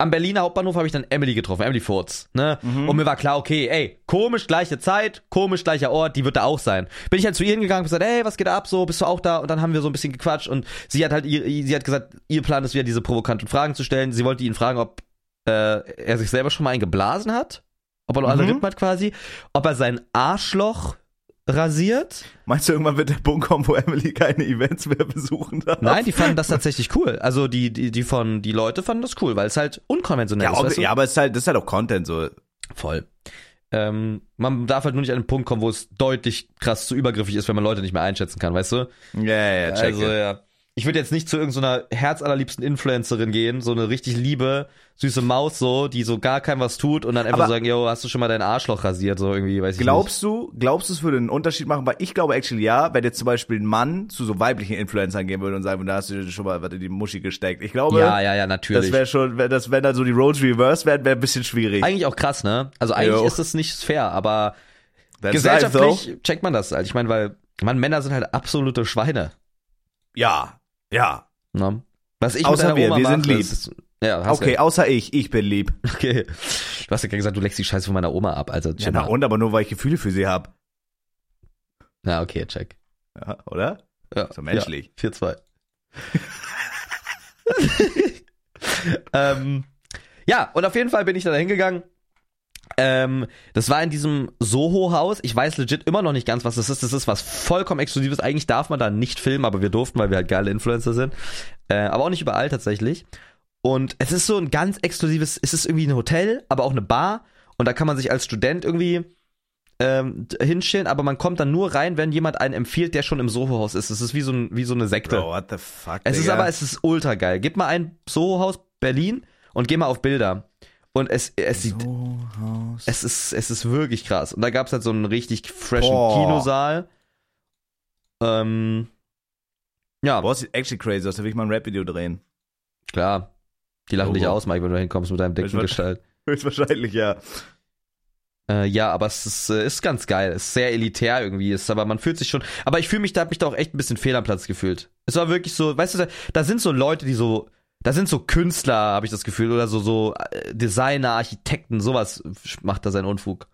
S2: am Berliner Hauptbahnhof habe ich dann Emily getroffen, Emily Furz. Ne?
S1: Mhm.
S2: Und mir war klar, okay, ey, komisch, gleiche Zeit, komisch, gleicher Ort, die wird da auch sein. Bin ich halt zu ihr hingegangen und gesagt, ey, was geht ab, so, bist du auch da? Und dann haben wir so ein bisschen gequatscht und sie hat halt, sie hat gesagt, ihr Plan ist wieder diese provokanten Fragen zu stellen. Sie wollte ihn fragen, ob äh, er sich selber schon mal einen geblasen hat. Ob er noch alle
S1: Mhm.
S2: Rippen hat quasi. Ob er sein Arschloch rasiert.
S1: Meinst du, irgendwann wird der Punkt kommen, wo Emily keine Events mehr besuchen darf?
S2: Nein, die fanden das tatsächlich cool. Also die, die, die von, die Leute fanden das cool, weil es halt unkonventionell
S1: Ja,
S2: ist.
S1: ob,
S2: weißt du?
S1: ja, aber es ist halt, das ist halt auch Content so.
S2: Voll. Ähm, man darf halt nur nicht an den Punkt kommen, wo es deutlich krass zu übergriffig ist, wenn man Leute nicht mehr einschätzen kann, weißt du?
S1: Ja, ja, ja, check
S2: also
S1: it.
S2: ja. Ich würde jetzt nicht zu irgendeiner herzallerliebsten Influencerin gehen, so eine richtig liebe, süße Maus so, die so gar keinem was tut und dann einfach
S1: Aber-
S2: sagen, yo, hast du schon mal dein Arschloch rasiert, so irgendwie, weiß ich
S1: Glaubst du, glaubst du, es würde einen Unterschied machen? Weil ich glaube actually ja, wenn jetzt zum Beispiel ein Mann zu so weiblichen Influencern gehen würde und sagen, da hast du schon mal was in die Muschi gesteckt. Ich glaube,
S2: nicht. Ja, ja, ja, natürlich.
S1: das wäre schon, wenn das, wenn dann so die Roads reverse wären, wäre ein bisschen schwierig.
S2: eigentlich auch krass, ne? Also eigentlich
S1: Jo.
S2: ist es nicht fair, aber
S1: That's
S2: gesellschaftlich checkt man das halt. Ich meine, weil, man, Männer sind halt absolute Schweine.
S1: Ja, ja.
S2: Ne? Was ich
S1: Außer wir,
S2: Oma
S1: wir sind
S2: mache,
S1: lieb.
S2: Ist, ja,
S1: Okay,
S2: recht.
S1: außer ich, ich bin lieb.
S2: okay. Du hast ja gerade gesagt, du leckst die Scheiße von meiner Oma ab, also
S1: Ja, na und, aber nur weil ich Gefühle für sie habe.
S2: Ja, okay, check.
S1: Ja, oder?
S2: Ja,
S1: So menschlich.
S2: Ja, 4-2. ähm, ja, und auf jeden Fall bin ich da hingegangen. Ähm, das war in diesem Soho-Haus. Ich weiß legit immer noch nicht ganz, was das ist. Das ist was vollkommen Exklusives. Eigentlich darf man da nicht filmen, aber wir durften, weil wir halt geile Influencer sind. Äh, aber auch nicht überall tatsächlich. Und es ist so ein ganz exklusives, es ist irgendwie ein Hotel, aber auch eine Bar. Und da kann man sich als Student irgendwie ähm, hinstellen, aber man kommt dann nur rein, wenn jemand einen empfiehlt, der schon im Soho-Haus ist. Es ist wie so, ein, wie so eine Sekte.
S1: Bro, what the fuck,
S2: es ist
S1: Digga.
S2: aber, es ist ultra geil. Gib mal ein Soho-Haus Berlin und geh mal auf Bilder. Und es, es sieht,
S1: Soho-Haus.
S2: es ist, es ist wirklich krass. Und da gab's halt so einen richtig freshen
S1: Boah.
S2: Kinosaal. Ähm, ja,
S1: Boah, sieht actually crazy aus. Da will ich mal ein Rap-Video drehen.
S2: klar. Die lachen
S1: Oh.
S2: dich aus, Mike, wenn du hinkommst mit deinem dicken Gestalt.
S1: Höchstwahrscheinlich, ja.
S2: Äh, ja, aber es ist, äh, ist ganz geil. Es ist sehr elitär irgendwie. Ist, aber man fühlt sich schon. Aber ich fühle mich, da hab mich da auch echt ein bisschen fehl am Platz gefühlt. Es war wirklich so, weißt du, da, da sind so Leute, die so. Da sind so Künstler, habe ich das Gefühl, oder so, so äh, Designer, Architekten, sowas macht da seinen Unfug.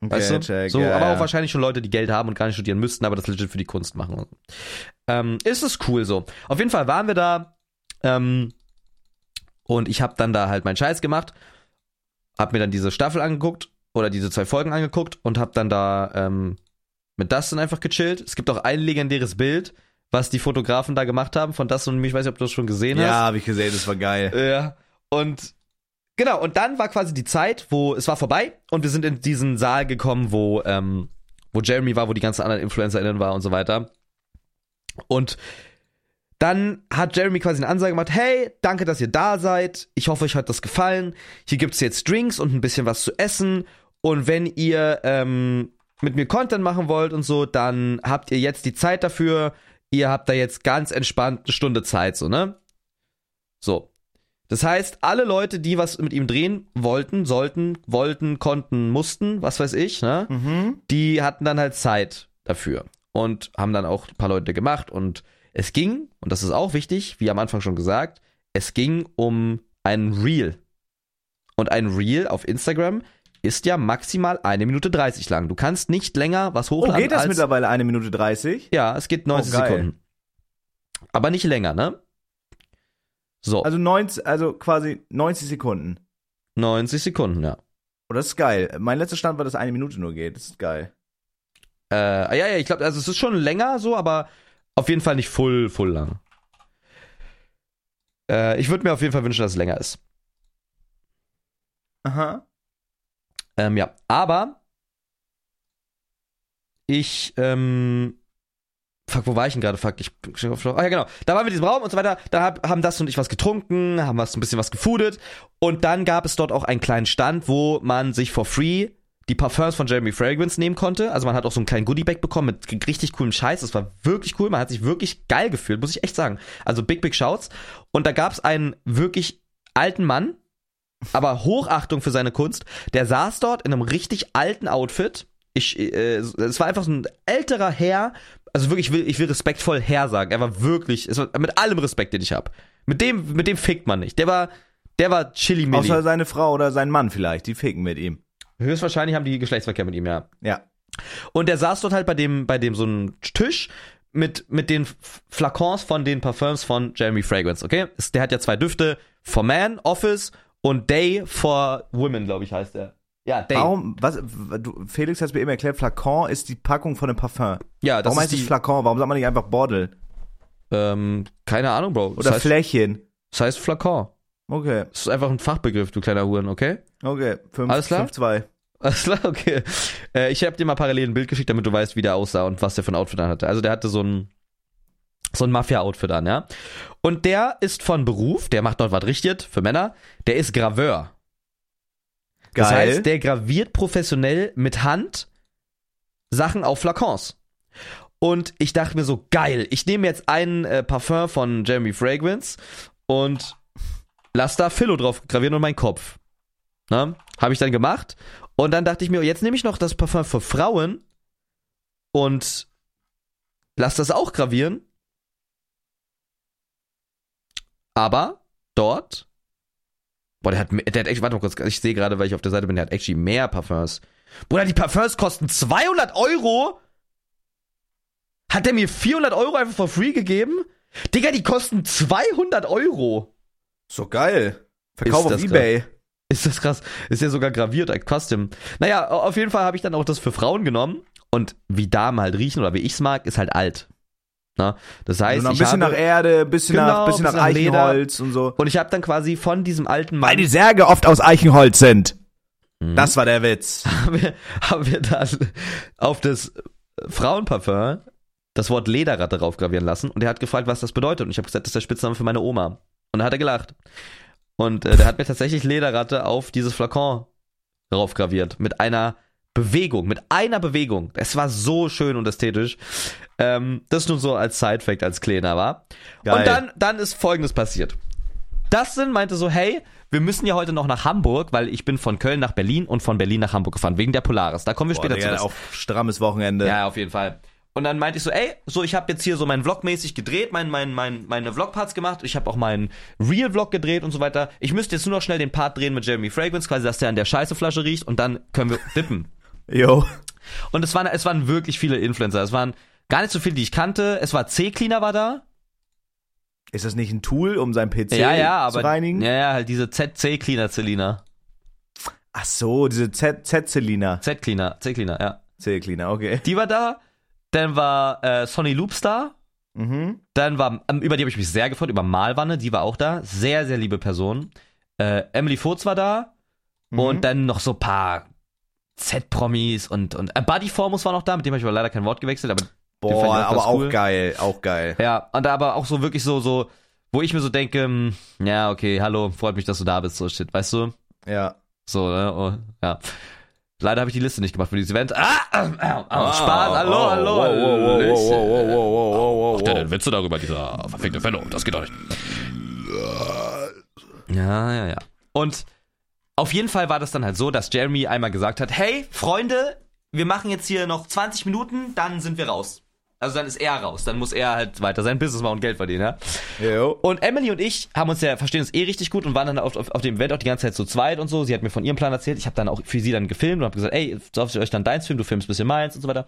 S1: Okay,
S2: Weißt du?
S1: check,
S2: so,
S1: ja,
S2: aber auch wahrscheinlich schon Leute, die Geld haben und gar nicht studieren müssten, aber das legit für die Kunst machen. Ähm, ist es cool so. Auf jeden Fall waren wir da ähm, und ich habe dann da halt meinen Scheiß gemacht, hab mir dann diese Staffel angeguckt oder diese zwei Folgen angeguckt und hab dann da ähm, mit Dustin einfach gechillt. Es gibt auch ein legendäres Bild, was die Fotografen da gemacht haben von Dustin und mir. Ich weiß nicht, ob du das schon gesehen hast.
S1: Ja, habe ich gesehen, das war geil.
S2: Ja. Und genau, und dann war quasi die Zeit, wo es war vorbei und wir sind in diesen Saal gekommen, wo, ähm, wo Jeremy war, wo die ganzen anderen InfluencerInnen war und so weiter. Und dann hat Jeremy quasi eine Ansage gemacht, hey, danke, dass ihr da seid. Ich hoffe, euch hat das gefallen. Hier gibt's jetzt Drinks und ein bisschen was zu essen. Und wenn ihr ähm, mit mir Content machen wollt und so, dann habt ihr jetzt die Zeit dafür. Ihr habt da jetzt ganz entspannt eine Stunde Zeit, so, ne? So. Das heißt, alle Leute, die was mit ihm drehen wollten, sollten, wollten, konnten, mussten, was weiß ich, ne?
S1: Mhm.
S2: Die hatten dann halt Zeit dafür und haben dann auch ein paar Leute gemacht und es ging, und das ist auch wichtig, wie am Anfang schon gesagt, es ging um ein Reel. Und ein Reel auf Instagram ist ja maximal eine Minute 30 lang. Du kannst nicht länger was
S1: Oh,
S2: hochladen
S1: geht das
S2: als
S1: mittlerweile eine Minute 30?
S2: ja, es geht 90
S1: Oh.
S2: Sekunden. Aber nicht länger, ne? So,
S1: Also 90, also quasi 90 Sekunden.
S2: 90 Sekunden, ja.
S1: Oh, das ist geil. Mein letzter Stand war, dass eine Minute nur geht. Das ist geil.
S2: Äh, ja, ja, ich glaube, also es ist schon länger so, aber auf jeden Fall nicht full, full lang. Äh, ich würde mir auf jeden Fall wünschen, dass es länger ist.
S1: Aha.
S2: Ähm, ja, aber ich, ähm, fuck, wo war ich denn gerade? Fuck, ich, ah ja genau, da waren wir in diesem Raum und so weiter, da hab, haben das und ich was getrunken, haben was, ein bisschen was gefoodet und dann gab es dort auch einen kleinen Stand, wo man sich for free die Parfums von Jeremy Fragrance nehmen konnte. Also man hat auch so einen kleinen Goodiebag bekommen mit richtig coolem Scheiß. Das war wirklich cool. Man hat sich wirklich geil gefühlt, muss ich echt sagen. Also big, big Shouts. Und da gab es einen wirklich alten Mann, aber Hochachtung für seine Kunst. Der saß dort in einem richtig alten Outfit. Ich, äh, es war einfach so ein älterer Herr. Also wirklich, ich will, ich will respektvoll Herr sagen. Er war wirklich, es war mit allem Respekt, den ich habe. Mit dem, mit dem fickt man nicht. Der war, der war chilly milli.
S1: Außer seine Frau oder sein Mann vielleicht. Die ficken mit ihm.
S2: Höchstwahrscheinlich haben die Geschlechtsverkehr mit ihm, ja.
S1: Ja.
S2: Und der saß dort halt bei dem, bei dem so einem Tisch mit, mit den Flakons von den Parfums von Jeremy Fragrance, okay? Der hat ja zwei Düfte, For Man, Office und Day for Women, glaube ich, heißt der. Ja, Day.
S1: Warum, was, du, Felix hat es mir eben erklärt, Flakon ist die Packung von einem Parfum.
S2: Ja, das
S1: Warum
S2: ist
S1: heißt es
S2: die,
S1: Flakon? Warum sagt man nicht einfach Bordel?
S2: ähm, keine Ahnung, Bro.
S1: Oder
S2: das heißt,
S1: Fläschchen?
S2: das heißt Flakon.
S1: Okay,
S2: Das ist einfach ein Fachbegriff, du kleiner Huren, okay?
S1: okay. Fünf,
S2: Alles klar? Okay. Äh, ich habe dir mal parallel ein Bild geschickt, damit du weißt, wie der aussah und was der für ein Outfit an hatte. Also der hatte so ein so ein Mafia-Outfit an, ja. Und der ist von Beruf, der macht dort was richtig für Männer, der ist Graveur.
S1: Geil.
S2: Das heißt, der graviert professionell mit Hand Sachen auf Flakons. Und ich dachte mir so, geil, ich nehme jetzt einen äh, Parfum von Jeremy Fragrance und lass da Philo drauf gravieren und meinen Kopf. Ne? Habe ich dann gemacht. Und dann dachte ich mir, jetzt nehme ich noch das Parfum für Frauen und lass das auch gravieren. Aber dort. Boah, der hat, der hat echt, warte mal kurz, ich sehe gerade, weil ich auf der Seite bin, der hat actually mehr Parfums. Bruder, die Parfums kosten 200 Euro? Hat der mir 400 Euro einfach for free gegeben? Digga, die kosten 200 Euro.
S1: So geil. Verkauf auf Ebay.
S2: Ist das krass? Ist ja sogar graviert, like Custom. Naja, auf jeden Fall habe ich dann auch das für Frauen genommen. Und wie Damen halt riechen oder wie ich's mag, ist halt alt. Na? Das heißt,
S1: Also ein bisschen
S2: habe,
S1: nach Erde, ein bisschen
S2: Genau,
S1: nach, bisschen
S2: bisschen nach Leder.
S1: Eichenholz und so.
S2: und ich habe dann quasi von diesem alten
S1: Weil
S2: Mann
S1: die Särge oft aus Eichenholz sind.
S2: Mhm.
S1: Das war der Witz.
S2: haben wir, haben wir dann auf das Frauenparfum das Wort Lederratte draufgravieren lassen und er hat gefragt, was das bedeutet und ich habe gesagt, das ist der Spitzname für meine Oma. Und dann hat er gelacht. Und äh, der hat mir tatsächlich Lederratte auf dieses Flakon draufgraviert mit einer Bewegung, mit einer Bewegung. Es war so schön und ästhetisch. Ähm, das nur so als Side-Fact, als Kleiner war.
S1: Geil.
S2: Und dann, dann ist Folgendes passiert. Dustin meinte so, hey, wir müssen ja heute noch nach Hamburg, weil ich bin von Köln nach Berlin und von Berlin nach Hamburg gefahren, wegen der Polaris. Da kommen wir
S1: Boah,
S2: später
S1: Digga,
S2: zu.
S1: auch strammes Wochenende.
S2: Ja, auf jeden Fall. Und dann meinte ich so, ey, so ich habe jetzt hier so mein Vlog-mäßig gedreht, mein, mein, mein, meine Vlog-Parts gemacht, ich habe auch meinen Real-Vlog gedreht und so weiter. Ich müsste jetzt nur noch schnell den Part drehen mit Jeremy Fragrance, quasi, dass der an der Scheißeflasche riecht und dann können wir dippen.
S1: Jo.
S2: Und es waren, es waren wirklich viele Influencer. Es waren gar nicht so viele, die ich kannte. Es war C-Cleaner war da.
S1: Ist das nicht ein Tool, um sein PC
S2: ja, ja, aber.
S1: zu reinigen?
S2: Ja, ja, halt diese ZC-Cleaner, Celina.
S1: Ach so, diese Z-Zelina.
S2: Z-Cleaner, C-Cleaner, ja.
S1: C-Cleaner, okay.
S2: Die war da. Dann war äh, Sonny Loops da.
S1: Mhm.
S2: Dann war, ähm, über die habe ich mich sehr gefreut, über Malwanne, die war auch da. Sehr, sehr liebe Person. Äh, Emily Furz war da.
S1: Mhm.
S2: Und dann noch so ein paar Z-Promis und, und äh, Buddy Formus war noch da, mit dem habe ich aber leider kein Wort gewechselt, aber
S1: Boah,
S2: auch
S1: aber auch geil, auch geil.
S2: Ja, und aber auch so wirklich so, so, wo ich mir so denke, hm, ja, okay, hallo, freut mich, dass du da bist, so shit, weißt du?
S1: Ja.
S2: So, ne? Oh, ja. Leider habe ich die Liste nicht gemacht für dieses Event. Ah! Äh, äh, äh, oh, Spaß, hallo,
S1: oh,
S2: hallo.
S1: Wow, wow, wow,
S2: Witze darüber, dieser verfickte Fellow, das geht doch nicht. Ja, ja, ja. Und auf jeden Fall war das dann halt so, dass Jeremy einmal gesagt hat, hey, Freunde, wir machen jetzt hier noch 20 Minuten, dann sind wir raus. Also dann ist er raus, dann muss er halt weiter sein Business machen und Geld verdienen, ja.
S1: Jo.
S2: Und Emily und ich haben uns ja, verstehen uns eh richtig gut und waren dann auf, auf, auf dem Event auch die ganze Zeit zu zweit und so. Sie hat mir von ihrem Plan erzählt. Ich habe dann auch für sie dann gefilmt und habe gesagt, ey, darf ich euch dann deins filmen, du filmst ein bisschen meins und so weiter.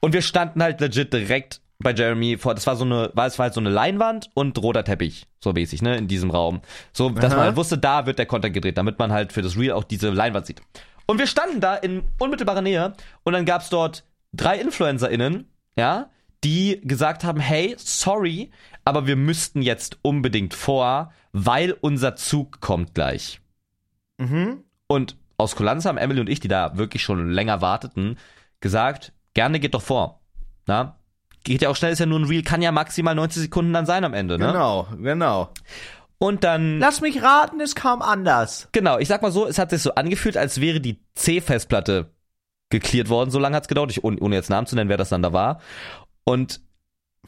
S2: Und wir standen halt legit direkt bei Jeremy vor, das war so eine, war, es war halt so eine Leinwand und roter Teppich, so mäßig, ne, in diesem Raum. So, dass
S1: Aha.
S2: man halt wusste, da wird der Content gedreht, damit man halt für das Reel auch diese Leinwand sieht. Und wir standen da in unmittelbarer Nähe und dann gab's dort drei InfluencerInnen, ja, die gesagt haben, hey, sorry, aber wir müssten jetzt unbedingt vor, weil unser Zug kommt gleich.
S1: Mhm.
S2: Und aus Kulanz haben Emily und ich, die da wirklich schon länger warteten, gesagt, gerne geht doch vor. Na? Geht ja auch schnell, ist ja nur ein Reel, kann ja maximal 90 Sekunden dann sein am Ende, ne?
S1: Genau, genau.
S2: Und dann,
S1: Lass mich raten, es kam anders.
S2: genau, ich sag mal so, es hat sich so angefühlt, als wäre die C-Festplatte geklärt worden, so lange hat's gedauert, ich, ohne ohne jetzt Namen zu nennen, wer das dann da war. Und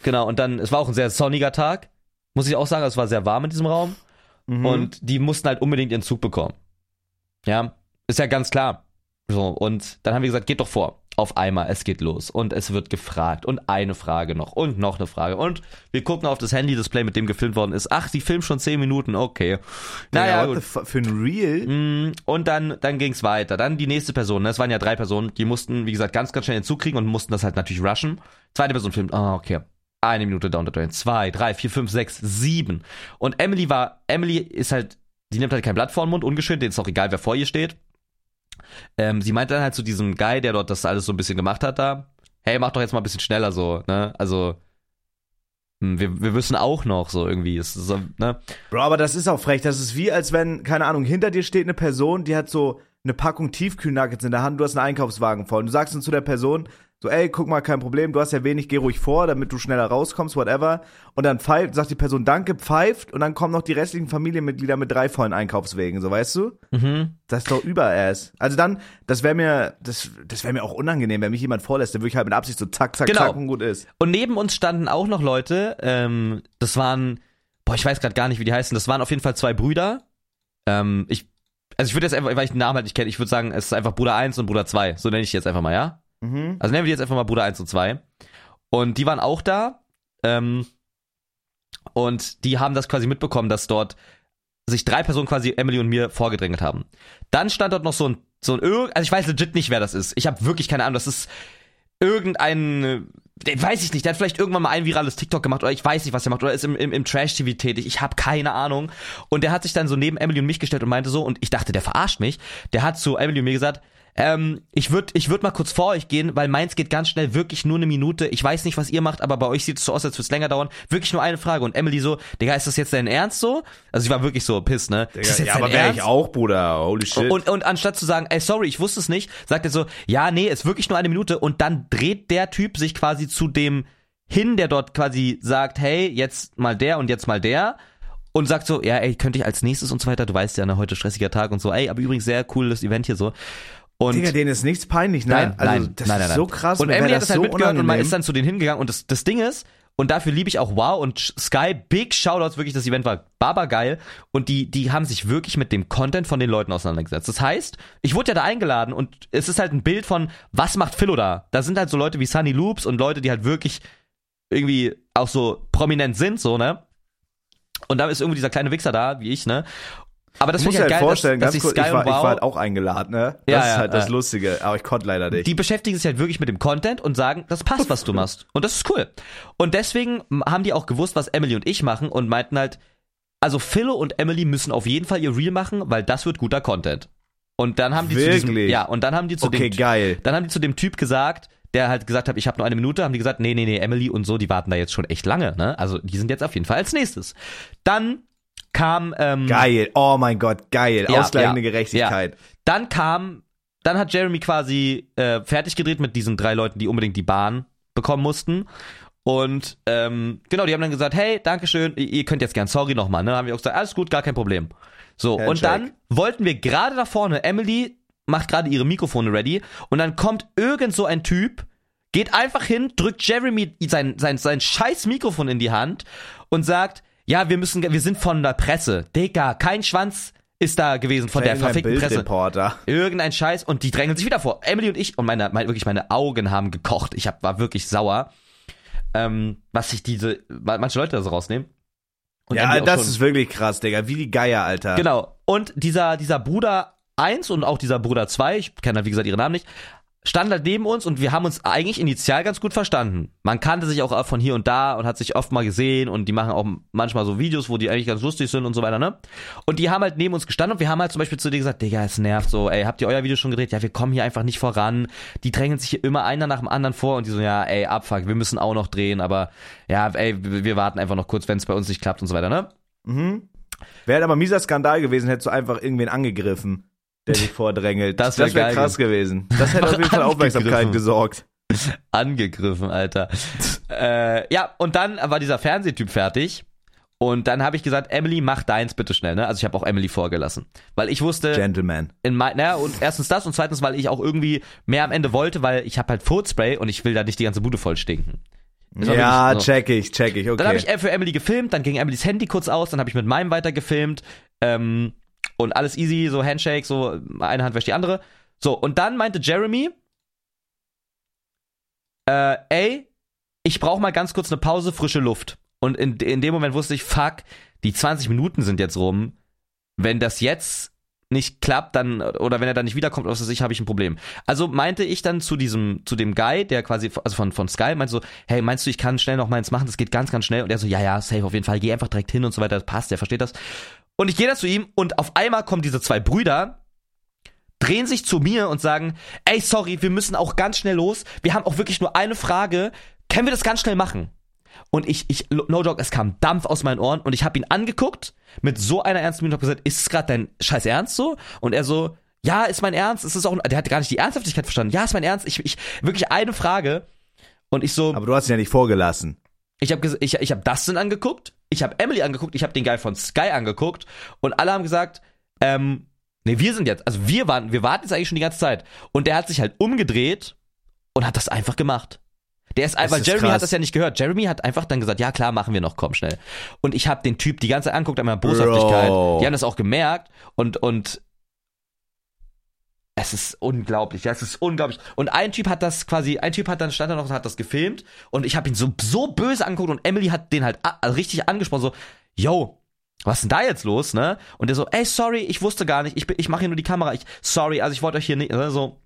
S2: genau, und dann, es war auch ein sehr sonniger Tag, muss ich auch sagen, es war sehr warm in diesem Raum.
S1: Mhm.
S2: Und die mussten halt unbedingt ihren Zug bekommen. Ja, ist ja ganz klar. So, und dann haben wir gesagt, geht doch vor. Auf einmal, es geht los. Und es wird gefragt. Und eine Frage noch. Und noch eine Frage. Und wir gucken auf das Handy-Display, mit dem gefilmt worden ist. Ach, die filmt schon 10 Minuten. Okay. Naja,
S1: fu- für ein Reel?
S2: Mm, Und dann, dann ging's weiter. Dann die nächste Person, ne? es waren ja drei Personen, die mussten, wie gesagt, ganz, ganz schnell den Zug kriegen und mussten das halt natürlich rushen. Zweite Person filmt, ah, okay. Eine Minute down the drain. Zwei, drei, vier, fünf, sechs, sieben. Und Emily war, Emily ist halt, die nimmt halt kein Blatt vor den Mund, ungeschönt, denen ist auch egal, wer vor ihr steht. Ähm, sie meinte dann halt zu diesem Guy, der dort das alles so ein bisschen gemacht hat da, hey, mach doch jetzt mal ein bisschen schneller so, ne? Also, hm, wir, wir wissen auch noch so irgendwie, es ist ne?
S1: Bro, aber das ist auch frech. Das ist wie, als wenn, keine Ahnung, hinter dir steht eine Person, die hat so eine Packung Tiefkühlnuggets in der Hand, du hast einen Einkaufswagen voll. Und du sagst dann zu der Person, so, ey, guck mal, kein Problem, du hast ja wenig, geh ruhig vor, damit du schneller rauskommst, whatever. Und dann pfeift, sagt die Person Danke, pfeift, und dann kommen noch die restlichen Familienmitglieder mit drei vollen Einkaufswegen, so, weißt du?
S2: Mhm.
S1: Das ist doch überass. Also dann, das wäre mir, das, das wäre mir auch unangenehm, wenn mich jemand vorlässt, dann würde ich halt mit Absicht so zack, zack,
S2: Genau.
S1: zack und gut ist.
S2: Und neben uns standen auch noch Leute, ähm, das waren, boah, ich weiß gerade gar nicht, wie die heißen, das waren auf jeden Fall zwei Brüder. Ähm, ich, also ich würde jetzt einfach, weil ich den Namen halt nicht kenne, ich würde sagen, es ist einfach Bruder 1 und Bruder 2. So nenne ich die jetzt einfach mal, ja?
S1: Mhm.
S2: Also nennen wir die jetzt einfach mal Bruder 1 und 2. Und die waren auch da. Ähm, und die haben das quasi mitbekommen, dass dort sich drei Personen quasi Emily und mir vorgedrängelt haben. Dann stand dort noch so ein, so ein, also ich weiß legit nicht, wer das ist. Ich habe wirklich keine Ahnung, das ist irgendein, weiß ich nicht, der hat vielleicht irgendwann mal ein virales TikTok gemacht oder ich weiß nicht, was er macht oder ist im, im, im Trash-TV tätig. Ich habe keine Ahnung. Und der hat sich dann so neben Emily und mich gestellt und meinte so, und ich dachte, der verarscht mich. Der hat zu Emily und mir gesagt, ähm, ich würde ich würd mal kurz vor euch gehen, weil meins geht ganz schnell, wirklich nur eine Minute. Ich weiß nicht, was ihr macht, aber bei euch sieht es so aus, als würde es länger dauern. Wirklich nur eine Frage. Und Emily so, Digga, ist das jetzt dein Ernst so? Also sie war wirklich so piss, ne? jetzt
S1: ja, aber wäre ich auch, Bruder. Holy shit.
S2: Und, und anstatt zu sagen, ey, sorry, ich wusste es nicht, sagt er so, ja, nee, ist wirklich nur eine Minute. Und dann dreht der Typ sich quasi zu dem hin, der dort quasi sagt, hey, jetzt mal der und jetzt mal der. Und sagt so, ja, ey, könnte ich als nächstes und so weiter, du weißt ja, ne, heute stressiger Tag und so, ey, aber übrigens sehr cooles Event hier so. Und
S1: Digga, denen ist nichts peinlich, ne?
S2: Nein,
S1: also,
S2: nein,
S1: das
S2: nein,
S1: ist
S2: nein,
S1: so krass.
S2: Und Emily hat das halt
S1: so
S2: mitgehört und man
S1: unangenehm.
S2: ist dann zu denen hingegangen und das, das Ding ist, und dafür liebe ich auch Wow und Sky, big Shoutouts, wirklich, das Event war barbargeil und die, die haben sich wirklich mit dem Content von den Leuten auseinandergesetzt. Das heißt, ich wurde ja da eingeladen und es ist halt ein Bild von, was macht Philo da? Da sind halt so Leute wie Sunny Loops und Leute, die halt wirklich irgendwie auch so prominent sind, so, ne? Und da ist irgendwie dieser kleine Wichser da, wie ich, ne? Aber das
S1: dir
S2: ich
S1: halt
S2: geil,
S1: vorstellen,
S2: dass, dass
S1: ganz
S2: sich
S1: kurz, ich war,
S2: und
S1: ich
S2: Wow
S1: war halt auch eingeladen, ne? Das
S2: Ja,
S1: ist
S2: ja,
S1: halt das
S2: ja.
S1: Lustige, aber ich konnte leider nicht.
S2: die beschäftigen sich halt wirklich mit dem Content und sagen, das passt, was du machst. Und das ist cool. Und deswegen haben die auch gewusst, was Emily und ich machen und meinten halt, also Philo und Emily müssen auf jeden Fall ihr Reel machen, weil das wird guter Content. Und dann haben die zu diesem,
S1: Wirklich?
S2: ja, und dann haben die zu
S1: okay,
S2: dem
S1: geil.
S2: dann haben die zu dem Typ gesagt, der halt gesagt hat, ich habe nur eine Minute, haben die gesagt, nee, nee, nee, Emily und so, die warten da jetzt schon echt lange, ne? Also die sind jetzt auf jeden Fall als nächstes. Dann kam ähm,
S1: Geil. Oh mein Gott, geil.
S2: Ja,
S1: Ausgleichende
S2: ja,
S1: Gerechtigkeit.
S2: Dann kam, dann hat Jeremy quasi äh, fertig gedreht mit diesen drei Leuten, die unbedingt die Bahn bekommen mussten. Und ähm, genau, die haben dann gesagt, hey, Dankeschön, ihr ihr könnt jetzt gern sorry nochmal. Ne? Dann haben wir auch gesagt, alles gut, gar kein Problem. So, und
S1: Handshake.
S2: dann wollten wir gerade da vorne, Emily macht gerade ihre Mikrofone ready und dann kommt irgend so ein Typ, geht einfach hin, drückt Jeremy sein, sein, sein scheiß Mikrofon in die Hand und sagt, ja, wir müssen, wir sind von der Presse. Digga, kein Schwanz ist da gewesen von der verfickten Presse. Irgendein Scheiß und die drängeln sich wieder vor. Emily und ich und meine, meine wirklich meine Augen haben gekocht. Ich hab, war wirklich sauer, ähm, was sich diese manche Leute da so rausnehmen. Und
S1: Ja, das
S2: schon.
S1: ist wirklich krass, Digga. Wie die Geier, Alter.
S2: genau. Und dieser dieser Bruder 1 und auch dieser Bruder 2, ich kenne halt wie gesagt ihre Namen nicht, standen halt neben uns und wir haben uns eigentlich initial ganz gut verstanden. Man kannte sich auch von hier und da und hat sich oft mal gesehen und die machen auch manchmal so Videos, wo die eigentlich ganz lustig sind und so weiter, ne? Und die haben halt neben uns gestanden und wir haben halt zum Beispiel zu denen gesagt, Digga, es nervt so, ey, habt ihr euer Video schon gedreht? Ja, wir kommen hier einfach nicht voran. Die drängen sich hier immer einer nach dem anderen vor und die so, ja, ey, abfuck, wir müssen auch noch drehen, aber ja, ey, wir warten einfach noch kurz, wenn es bei uns nicht klappt und so weiter, ne?
S1: Mhm. Wäre aber ein mieser Skandal gewesen, hättest du einfach irgendwen angegriffen, der sich vordrängelt.
S2: Das wär
S1: wäre
S2: geil
S1: krass gewesen. Das hätte auf jeden Fall Aufmerksamkeit gesorgt.
S2: angegriffen, Alter. äh, ja, und dann war dieser Fernsehtyp fertig. Und dann habe ich gesagt, Emily, mach deins bitte schnell, ne? Also ich habe auch Emily vorgelassen. Weil ich wusste,
S1: Gentleman.
S2: in mein, naja, und erstens das und zweitens, weil ich auch irgendwie mehr am Ende wollte, weil ich habe halt Foodspray und ich will da nicht die ganze Bude voll stinken.
S1: Ja,
S2: so.
S1: check ich, check ich, okay.
S2: Dann habe ich äh, für Emily gefilmt, dann ging Emilys Handy kurz aus, dann habe ich mit meinem weiter gefilmt ähm, und alles easy, so Handshake, so eine Hand wäscht die andere. So, und dann meinte Jeremy, äh, ey, ich brauche mal ganz kurz eine Pause, frische Luft. Und in, in dem Moment wusste ich, fuck, die 20 Minuten sind jetzt rum. Wenn das jetzt nicht klappt, dann, oder wenn er dann nicht wiederkommt, weiß ich, habe ich ein Problem. Also meinte ich dann zu diesem, zu dem Guy, der quasi, also von, von Sky, meinte so, hey, meinst du, ich kann schnell noch meins machen, das geht ganz, ganz schnell. Und er so, ja, ja, safe auf jeden Fall, geh einfach direkt hin und so weiter, das passt, der versteht das. Und ich gehe da zu ihm und auf einmal kommen diese zwei Brüder, drehen sich zu mir und sagen, ey, sorry, wir müssen auch ganz schnell los. Wir haben auch wirklich nur eine Frage. Können wir das ganz schnell machen? Und ich, ich, no joke, es kam Dampf aus meinen Ohren und ich habe ihn angeguckt mit so einer ernsten Miene und hab gesagt, ist es gerade dein scheiß Ernst so? Und er so, ja, ist mein Ernst. Es ist auch, der hat gar nicht die Ernsthaftigkeit verstanden. Ja, ist mein Ernst. Ich, ich, wirklich eine Frage. Und ich so,
S1: aber du hast ihn ja nicht vorgelassen.
S2: ich habe ich, ich hab Dustin angeguckt, ich habe Emily angeguckt, ich habe den Guy von Sky angeguckt und alle haben gesagt, ähm, nee, wir sind jetzt, also wir waren, wir warten jetzt eigentlich schon die ganze Zeit. Und der hat sich halt umgedreht und hat das einfach gemacht. Der ist einfach, Jeremy
S1: krass.
S2: hat das ja nicht gehört. Jeremy hat einfach dann gesagt, ja klar, machen wir noch, komm schnell. Und ich habe den Typ die ganze Zeit angeguckt, an meiner Boshaftigkeit. Die haben das auch gemerkt und und es ist unglaublich, ja, es ist unglaublich. Und ein Typ hat das quasi, ein Typ hat dann stand da noch und hat das gefilmt und ich habe ihn so so böse angeguckt und Emily hat den halt also richtig angesprochen so, yo, was ist denn da jetzt los, ne? Und der so, ey, sorry, ich wusste gar nicht, ich bin- ich mache hier nur die Kamera, ich sorry, also ich wollte euch hier nicht, ne, so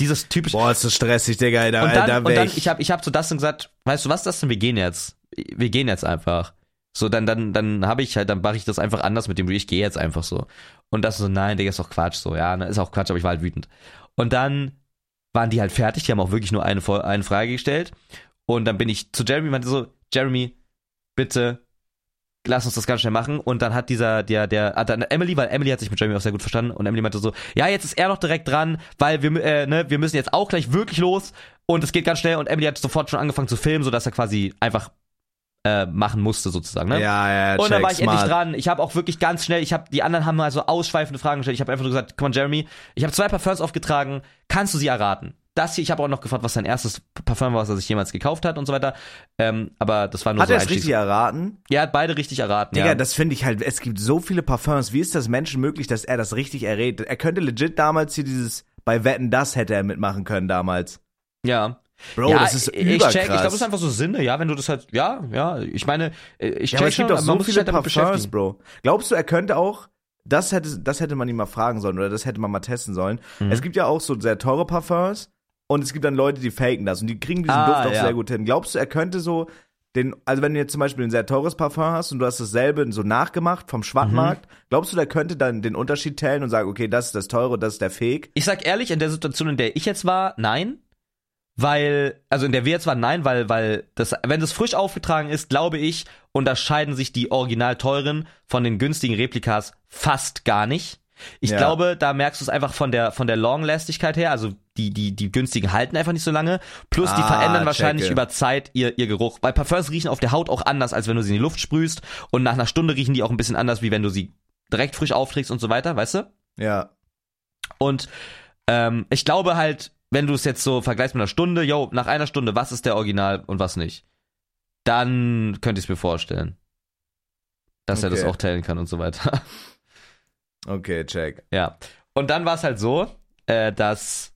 S2: dieses typische
S1: Boah, ist das stressig, Digga. Da,
S2: und dann,
S1: da
S2: und dann
S1: ich,
S2: ich habe ich hab zu Dustin gesagt, weißt du was, Dustin, wir gehen jetzt. Wir gehen jetzt einfach. So, dann, dann, dann habe ich halt, dann mache ich das einfach anders mit dem Reel. Ich gehe jetzt einfach so. Und das so, nein, Digga, ist doch Quatsch. So, ja, ne, ist auch Quatsch, aber ich war halt wütend. Und dann waren die halt fertig, die haben auch wirklich nur eine, eine Frage gestellt. Und dann bin ich zu Jeremy und meinte so, Jeremy, bitte lass uns das ganz schnell machen. Und dann hat dieser, der, der, ah, dann Emily, weil Emily hat sich mit Jeremy auch sehr gut verstanden und Emily meinte so, ja, jetzt ist er noch direkt dran, weil wir, äh, ne, wir müssen jetzt auch gleich wirklich los und es geht ganz schnell und Emily hat sofort schon angefangen zu filmen, sodass er quasi einfach äh, machen musste sozusagen, ne?
S1: Ja, ja,
S2: Und dann war ich
S1: check,
S2: endlich
S1: smart.
S2: dran. Ich habe auch wirklich ganz schnell, ich habe die anderen haben mal so ausschweifende Fragen gestellt. Ich habe einfach nur gesagt, komm Jeremy, ich habe zwei Parfums aufgetragen, kannst du sie erraten? Das hier, ich habe auch noch gefragt, was sein erstes Parfum war, was er sich jemals gekauft hat und so weiter. Ähm, aber das war nur
S1: Hat
S2: so
S1: er es richtig erraten?
S2: Ja, er hat beide richtig erraten.
S1: Digga,
S2: ja.
S1: das finde ich halt, es gibt so viele Parfums. Wie ist das Menschen möglich, dass er das richtig errät? Er könnte legit damals hier dieses, bei Wetten, das hätte er mitmachen können damals.
S2: ja.
S1: Bro,
S2: ja,
S1: das ist
S2: ich
S1: überkrass.
S2: check, ich glaube, das ist einfach so Sinne, ja, wenn du das halt, ja, ja, ich meine, äh, ich
S1: ja,
S2: check
S1: aber es
S2: schon,
S1: gibt
S2: man
S1: so viele
S2: halt
S1: Parfums. Bro. Glaubst du, er könnte auch, das hätte, das hätte man ihm mal fragen sollen oder das hätte man mal testen sollen.
S2: Mhm.
S1: Es gibt ja auch so sehr teure Parfums und es gibt dann Leute, die faken das und die kriegen diesen
S2: Ah,
S1: Duft auch
S2: ja.
S1: sehr gut hin. Glaubst du, er könnte so den, also wenn du jetzt zum Beispiel ein sehr teures Parfum hast und du hast dasselbe so nachgemacht vom Schwattmarkt,
S2: Mhm.
S1: glaubst du, der könnte dann den Unterschied tellen und sagen, okay, das ist das teure, das ist der Fake?
S2: Ich sag ehrlich, in der Situation, in der ich jetzt war, nein. Weil, also in der wir jetzt waren, nein, weil, weil das, wenn das frisch aufgetragen ist, glaube ich, unterscheiden sich die original teuren von den günstigen Replikas fast gar nicht. Ich
S1: Ja.
S2: glaube, da merkst du es einfach von der, von der Longlastigkeit her, also die, die, die günstigen halten einfach nicht so lange. Plus die
S1: Ah,
S2: verändern wahrscheinlich
S1: checke.
S2: über Zeit ihr, ihr Geruch. Weil Parfums riechen auf der Haut auch anders, als wenn du sie in die Luft sprühst. Und nach einer Stunde riechen die auch ein bisschen anders, wie wenn du sie direkt frisch aufträgst und so weiter, weißt du?
S1: Ja.
S2: Und ähm, ich glaube halt, wenn du es jetzt so vergleichst mit einer Stunde, yo, nach einer Stunde, was ist der Original und was nicht, dann könnte ich es mir vorstellen. Dass er das
S1: Okay.
S2: auch teilen kann und so weiter.
S1: Okay, check.
S2: ja. Und dann war es halt so, äh, dass,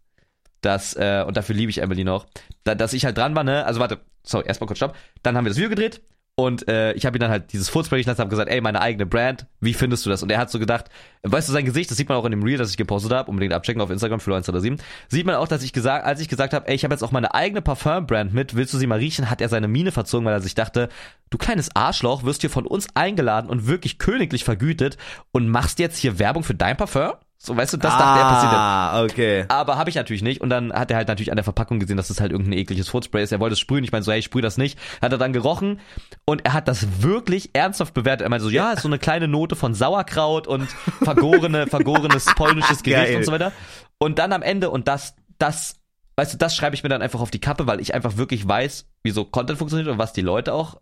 S2: dass, äh, und dafür liebe ich Emily noch, da, dass ich halt dran war, ne? Also warte, sorry, erstmal kurz stopp. Dann haben wir das Video gedreht und äh, ich habe ihm dann halt dieses Furzspray gelassen, habe gesagt, ey, meine eigene Brand, wie findest du das? Und er hat so gedacht, weißt du, sein Gesicht, das sieht man auch in dem Reel, das ich gepostet habe, unbedingt abchecken auf Instagram für 107, sieht man auch, dass ich gesagt, als ich gesagt habe, ey, ich habe jetzt auch meine eigene Parfum-Brand mit, willst du sie mal riechen, hat er seine Miene verzogen, weil er sich dachte, du kleines Arschloch, wirst hier von uns eingeladen und wirklich königlich vergütet und machst jetzt hier Werbung für dein Parfum? So, weißt du, das dachte er passiert.
S1: Ah, okay.
S2: Aber habe ich natürlich nicht. Und dann hat er halt natürlich an der Verpackung gesehen, dass das halt irgendein ekliges Footspray ist. Er wollte es sprühen. Ich meine so, hey, ich sprühe das nicht. Hat er dann gerochen und er hat das wirklich ernsthaft bewertet. Er meinte so, ja, ist so eine kleine Note von Sauerkraut und vergorene, vergorenes polnisches Gericht
S1: Geil.
S2: und so weiter. Und dann am Ende, und das, das, weißt du, das schreibe ich mir dann einfach auf die Kappe, weil ich einfach wirklich weiß, wie so Content funktioniert und was die Leute auch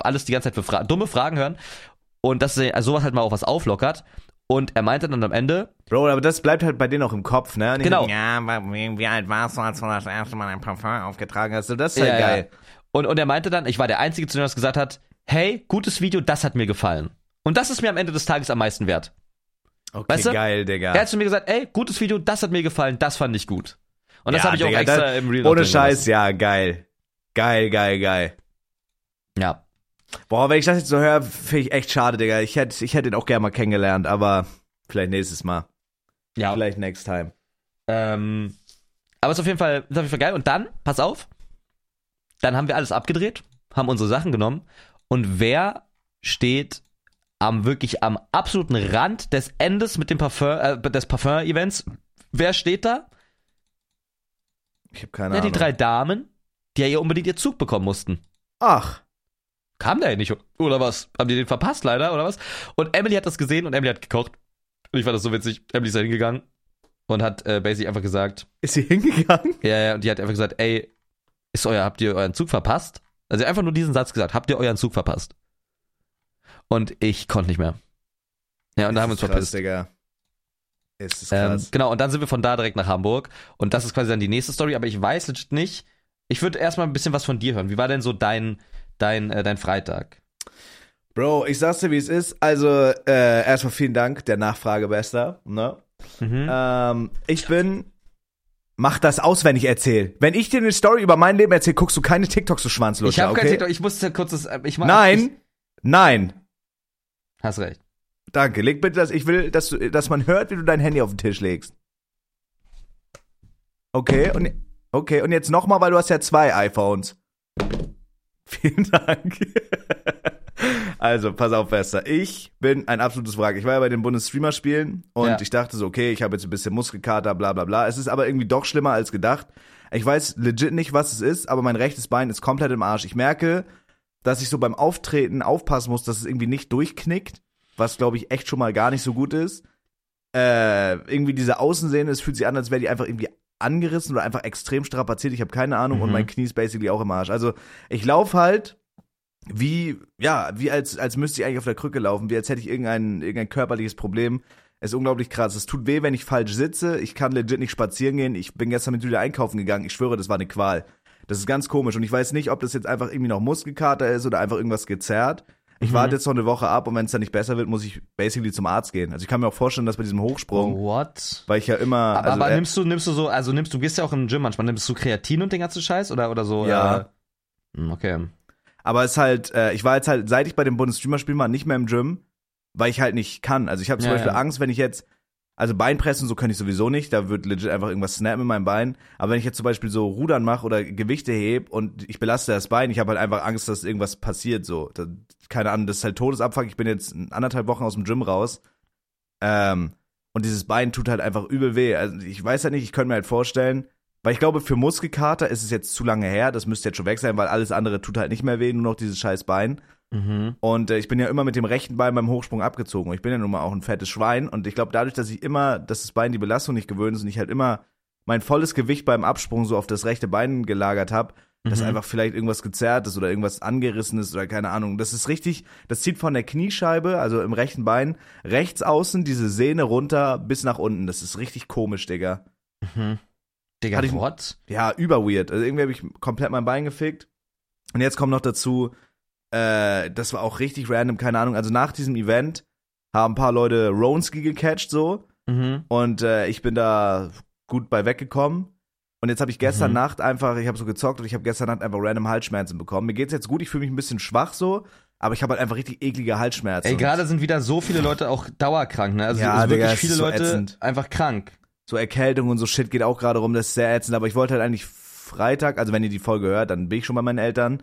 S2: alles die ganze Zeit für Fra dumme Fragen hören. Und dass sowas halt mal auch was auflockert. Und er meinte dann am Ende,
S1: Bro, aber das bleibt halt bei denen auch im Kopf, ne? Und
S2: Genau.
S1: sagen, Ja, aber wie, alt warst du, als du das erste Mal ein Parfum aufgetragen hast? So, das ist halt
S2: Ja,
S1: geil.
S2: Ja. Und, und er meinte dann, ich war der Einzige, zu dem er das gesagt hat, hey, gutes Video, das hat mir gefallen. Und das ist mir am Ende des Tages am meisten wert.
S1: Okay,
S2: Weißt du?
S1: geil, Digga.
S2: Er hat zu mir gesagt, ey, gutes Video, das hat mir gefallen, das fand ich gut. Und das
S1: Ja,
S2: habe ich auch
S1: Digga,
S2: extra
S1: das-
S2: im Real
S1: Ohne Scheiß, ja, geil. Geil, geil, geil.
S2: Ja.
S1: Boah, wenn ich das jetzt so höre, finde ich echt schade, Digga. Ich hätte ich hätte ihn auch gerne mal kennengelernt, aber vielleicht nächstes Mal.
S2: Ja.
S1: Vielleicht next time.
S2: Ähm, aber ist auf jeden Fall, ist auf jeden Fall geil. Und dann, pass auf, dann haben wir alles abgedreht, haben unsere Sachen genommen. Und wer steht am wirklich am absoluten Rand des Endes mit dem Parfum, äh, des Parfum-Events? Wer steht da?
S1: Ich habe keine
S2: Ja, die
S1: Ahnung.
S2: drei Damen, die ja ihr unbedingt ihr Zug bekommen mussten.
S1: Ach,
S2: Kam der ja nicht, oder was? Haben die den verpasst leider, oder was? Und Emily hat das gesehen und Emily hat gekocht. Und ich fand das so witzig. Emily ist da hingegangen und hat äh, basically einfach gesagt,
S1: ist sie hingegangen?
S2: ja, ja, und die hat einfach gesagt, ey, ist euer, habt ihr euren Zug verpasst? Also einfach nur diesen Satz gesagt, habt ihr euren Zug verpasst? Und ich konnte nicht mehr. Ja, und da haben wir uns
S1: Ist krass,
S2: verpisst.
S1: Digga. Es ist
S2: Ähm,
S1: krass.
S2: genau, und dann sind wir von da direkt nach Hamburg. Und das ist quasi dann die nächste Story, aber ich weiß legit nicht. Ich würde erstmal ein bisschen was von dir hören. Wie war denn so dein, dein, äh, dein Freitag?
S1: Bro, ich sag's dir, wie es ist. Also, äh, erstmal vielen Dank, der Nachfrage, Bester. Ne?
S2: Mhm.
S1: Ähm, ich bin. Mach das aus, wenn ich erzähle. Wenn ich dir eine Story über mein Leben erzähle, guckst du keine TikToks, du Schwanzlutscher,
S2: ich habe
S1: okay?
S2: kein TikTok, ich musste kurz das, äh, ich mach, Ich,
S1: Nein, nein.
S2: hast recht.
S1: Danke, leg bitte das. Ich will, dass, du, dass man hört, wie du dein Handy auf den Tisch legst. Okay, und, okay, und jetzt nochmal, weil du hast ja zwei iPhones. Vielen Dank. Also, pass auf, Bester. Ich bin ein absolutes Wrack. Ich war ja bei den Bundesstreamer-Spielen und
S2: Ja.
S1: ich dachte so, okay, ich habe jetzt ein bisschen Muskelkater, bla bla bla. Es ist aber irgendwie doch schlimmer als gedacht. Ich weiß legit nicht, was es ist, aber mein rechtes Bein ist komplett im Arsch. Ich merke, dass ich so beim Auftreten aufpassen muss, dass es irgendwie nicht durchknickt, was glaube ich echt schon mal gar nicht so gut ist. Äh, irgendwie diese Außensehne, es fühlt sich an, als wäre die einfach irgendwie angerissen oder einfach extrem strapaziert. Ich habe keine Ahnung und
S2: Mhm.
S1: mein Knie ist basically auch im Arsch. Also ich laufe halt wie, ja, wie als, als müsste ich eigentlich auf der Krücke laufen, wie als hätte ich irgendein, irgendein körperliches Problem. Es ist unglaublich krass. Es tut weh, wenn ich falsch sitze. Ich kann legit nicht spazieren gehen. Ich bin gestern mit Julia einkaufen gegangen. Ich schwöre, das war eine Qual. Das ist ganz komisch. Und ich weiß nicht, ob das jetzt einfach irgendwie noch Muskelkater ist oder einfach irgendwas gezerrt. Ich
S2: Mhm.
S1: warte jetzt noch eine Woche ab und wenn es dann nicht besser wird, muss ich basically zum Arzt gehen. Also ich kann mir auch vorstellen, dass bei diesem Hochsprung,
S2: What?
S1: weil ich ja immer,
S2: Aber,
S1: also,
S2: aber
S1: äh,
S2: nimmst du, nimmst du so, also nimmst du, gehst ja auch im Gym manchmal, nimmst du Kreatin und den ganzen Scheiß oder, oder so?
S1: Ja.
S2: Äh, hm, okay.
S1: Aber es ist halt, äh, ich war jetzt halt, seit ich bei dem Bundesstreamer-Spiel war, nicht mehr im Gym, weil ich halt nicht kann. Also ich habe zum
S2: Ja,
S1: Beispiel
S2: ja.
S1: Angst, wenn ich jetzt, also Beinpressen, so kann ich sowieso nicht, da wird legit einfach irgendwas snappen in meinem Bein. Aber wenn ich jetzt zum Beispiel so Rudern mache oder Gewichte heb und ich belaste das Bein, ich habe halt einfach Angst, dass irgendwas passiert. So, keine Ahnung, das ist halt Todesabfuck. Ich bin jetzt anderthalb Wochen aus dem Gym raus. Ähm, und dieses Bein tut halt einfach übel weh. Also ich weiß halt nicht, ich könnte mir halt vorstellen, weil ich glaube, für Muskelkater ist es jetzt zu lange her, das müsste jetzt schon weg sein, weil alles andere tut halt nicht mehr weh, nur noch dieses scheiß Bein.
S2: Mhm.
S1: Und äh, ich bin ja immer mit dem rechten Bein beim Hochsprung abgezogen. Und ich bin ja nun mal auch ein fettes Schwein. Und ich glaube, dadurch, dass ich immer, dass das Bein die Belastung nicht gewöhnt ist und ich halt immer mein volles Gewicht beim Absprung so auf das rechte Bein gelagert habe, dass
S2: Mhm.
S1: einfach vielleicht irgendwas gezerrt ist oder irgendwas angerissen ist oder keine Ahnung. Das ist richtig, das zieht von der Kniescheibe, also im rechten Bein, rechts außen diese Sehne runter bis nach unten. Das ist richtig komisch, Digga.
S2: Mhm. Digga,
S1: Hatte ich-
S2: what?
S1: Ja, über weird. Also irgendwie habe ich komplett mein Bein gefickt. Und jetzt kommt noch dazu, äh, das war auch richtig random, keine Ahnung. Also nach diesem Event haben ein paar Leute Ronski gecatcht so
S2: Mhm.
S1: und äh, ich bin da gut bei weggekommen. Und jetzt habe ich gestern
S2: Mhm.
S1: Nacht einfach, ich habe so gezockt und ich habe gestern Nacht einfach random Halsschmerzen bekommen. Mir geht's jetzt gut, ich fühle mich ein bisschen schwach so, aber ich habe halt einfach richtig eklige Halsschmerzen.
S2: Ey, gerade sind wieder so viele Leute auch dauerkrank, ne? Also
S1: Ja, Digga,
S2: wirklich
S1: es
S2: viele
S1: so
S2: Leute
S1: ätzend.
S2: einfach krank.
S1: so Erkältung und so Shit geht auch gerade rum, das ist sehr ätzend, aber ich wollte halt eigentlich Freitag, also wenn ihr die Folge hört, dann bin ich schon bei meinen Eltern.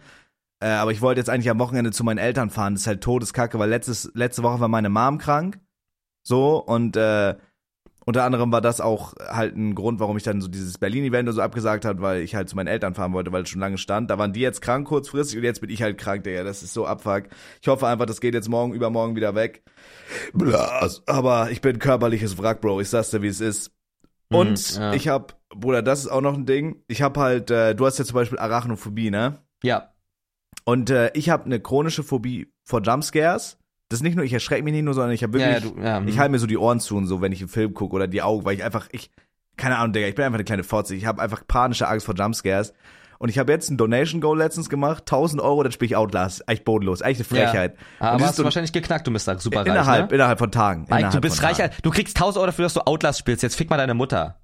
S1: Äh, aber ich wollte jetzt eigentlich am Wochenende zu meinen Eltern fahren. Das ist halt Todeskacke, weil letztes, letzte Woche war meine Mom krank. So, und äh, unter anderem war das auch halt ein Grund, warum ich dann so dieses Berlin-Event so abgesagt habe, weil ich halt zu meinen Eltern fahren wollte, weil es schon lange stand. Da waren die jetzt krank kurzfristig und jetzt bin ich halt krank, Digga. Das ist so abfuck. Ich hoffe einfach, das geht jetzt morgen, übermorgen wieder weg. Blas. Aber ich bin körperliches Wrack, Bro. Ich sag's dir, wie es ist. Und
S2: Mhm, ja.
S1: ich hab, Bruder, das ist auch noch ein Ding. Ich hab halt, äh, du hast ja zum Beispiel Arachnophobie, ne?
S2: Ja.
S1: Und äh, ich habe eine chronische Phobie vor Jumpscares. Das ist nicht nur, ich erschrecke mich nicht nur, sondern ich habe wirklich,
S2: ja, du, ja,
S1: ich
S2: mhm.
S1: halte mir so die Ohren zu und so, wenn ich einen Film gucke oder die Augen, weil ich einfach, ich, keine Ahnung, Digga, ich bin einfach eine kleine Fotze. Ich habe einfach panische Angst vor Jumpscares. Und ich habe jetzt ein Donation Goal letztens gemacht, 1000 Euro, dann spiele ich Outlast. Echt bodenlos, echt eine Frechheit.
S2: Ja. Aber hast du wahrscheinlich geknackt, du bist da super reich,
S1: innerhalb,
S2: ne?
S1: innerhalb von Tagen.
S2: Mike, du bist reich,
S1: Tagen.
S2: du kriegst 1000 Euro dafür, dass du Outlast spielst. Jetzt fick mal deine Mutter.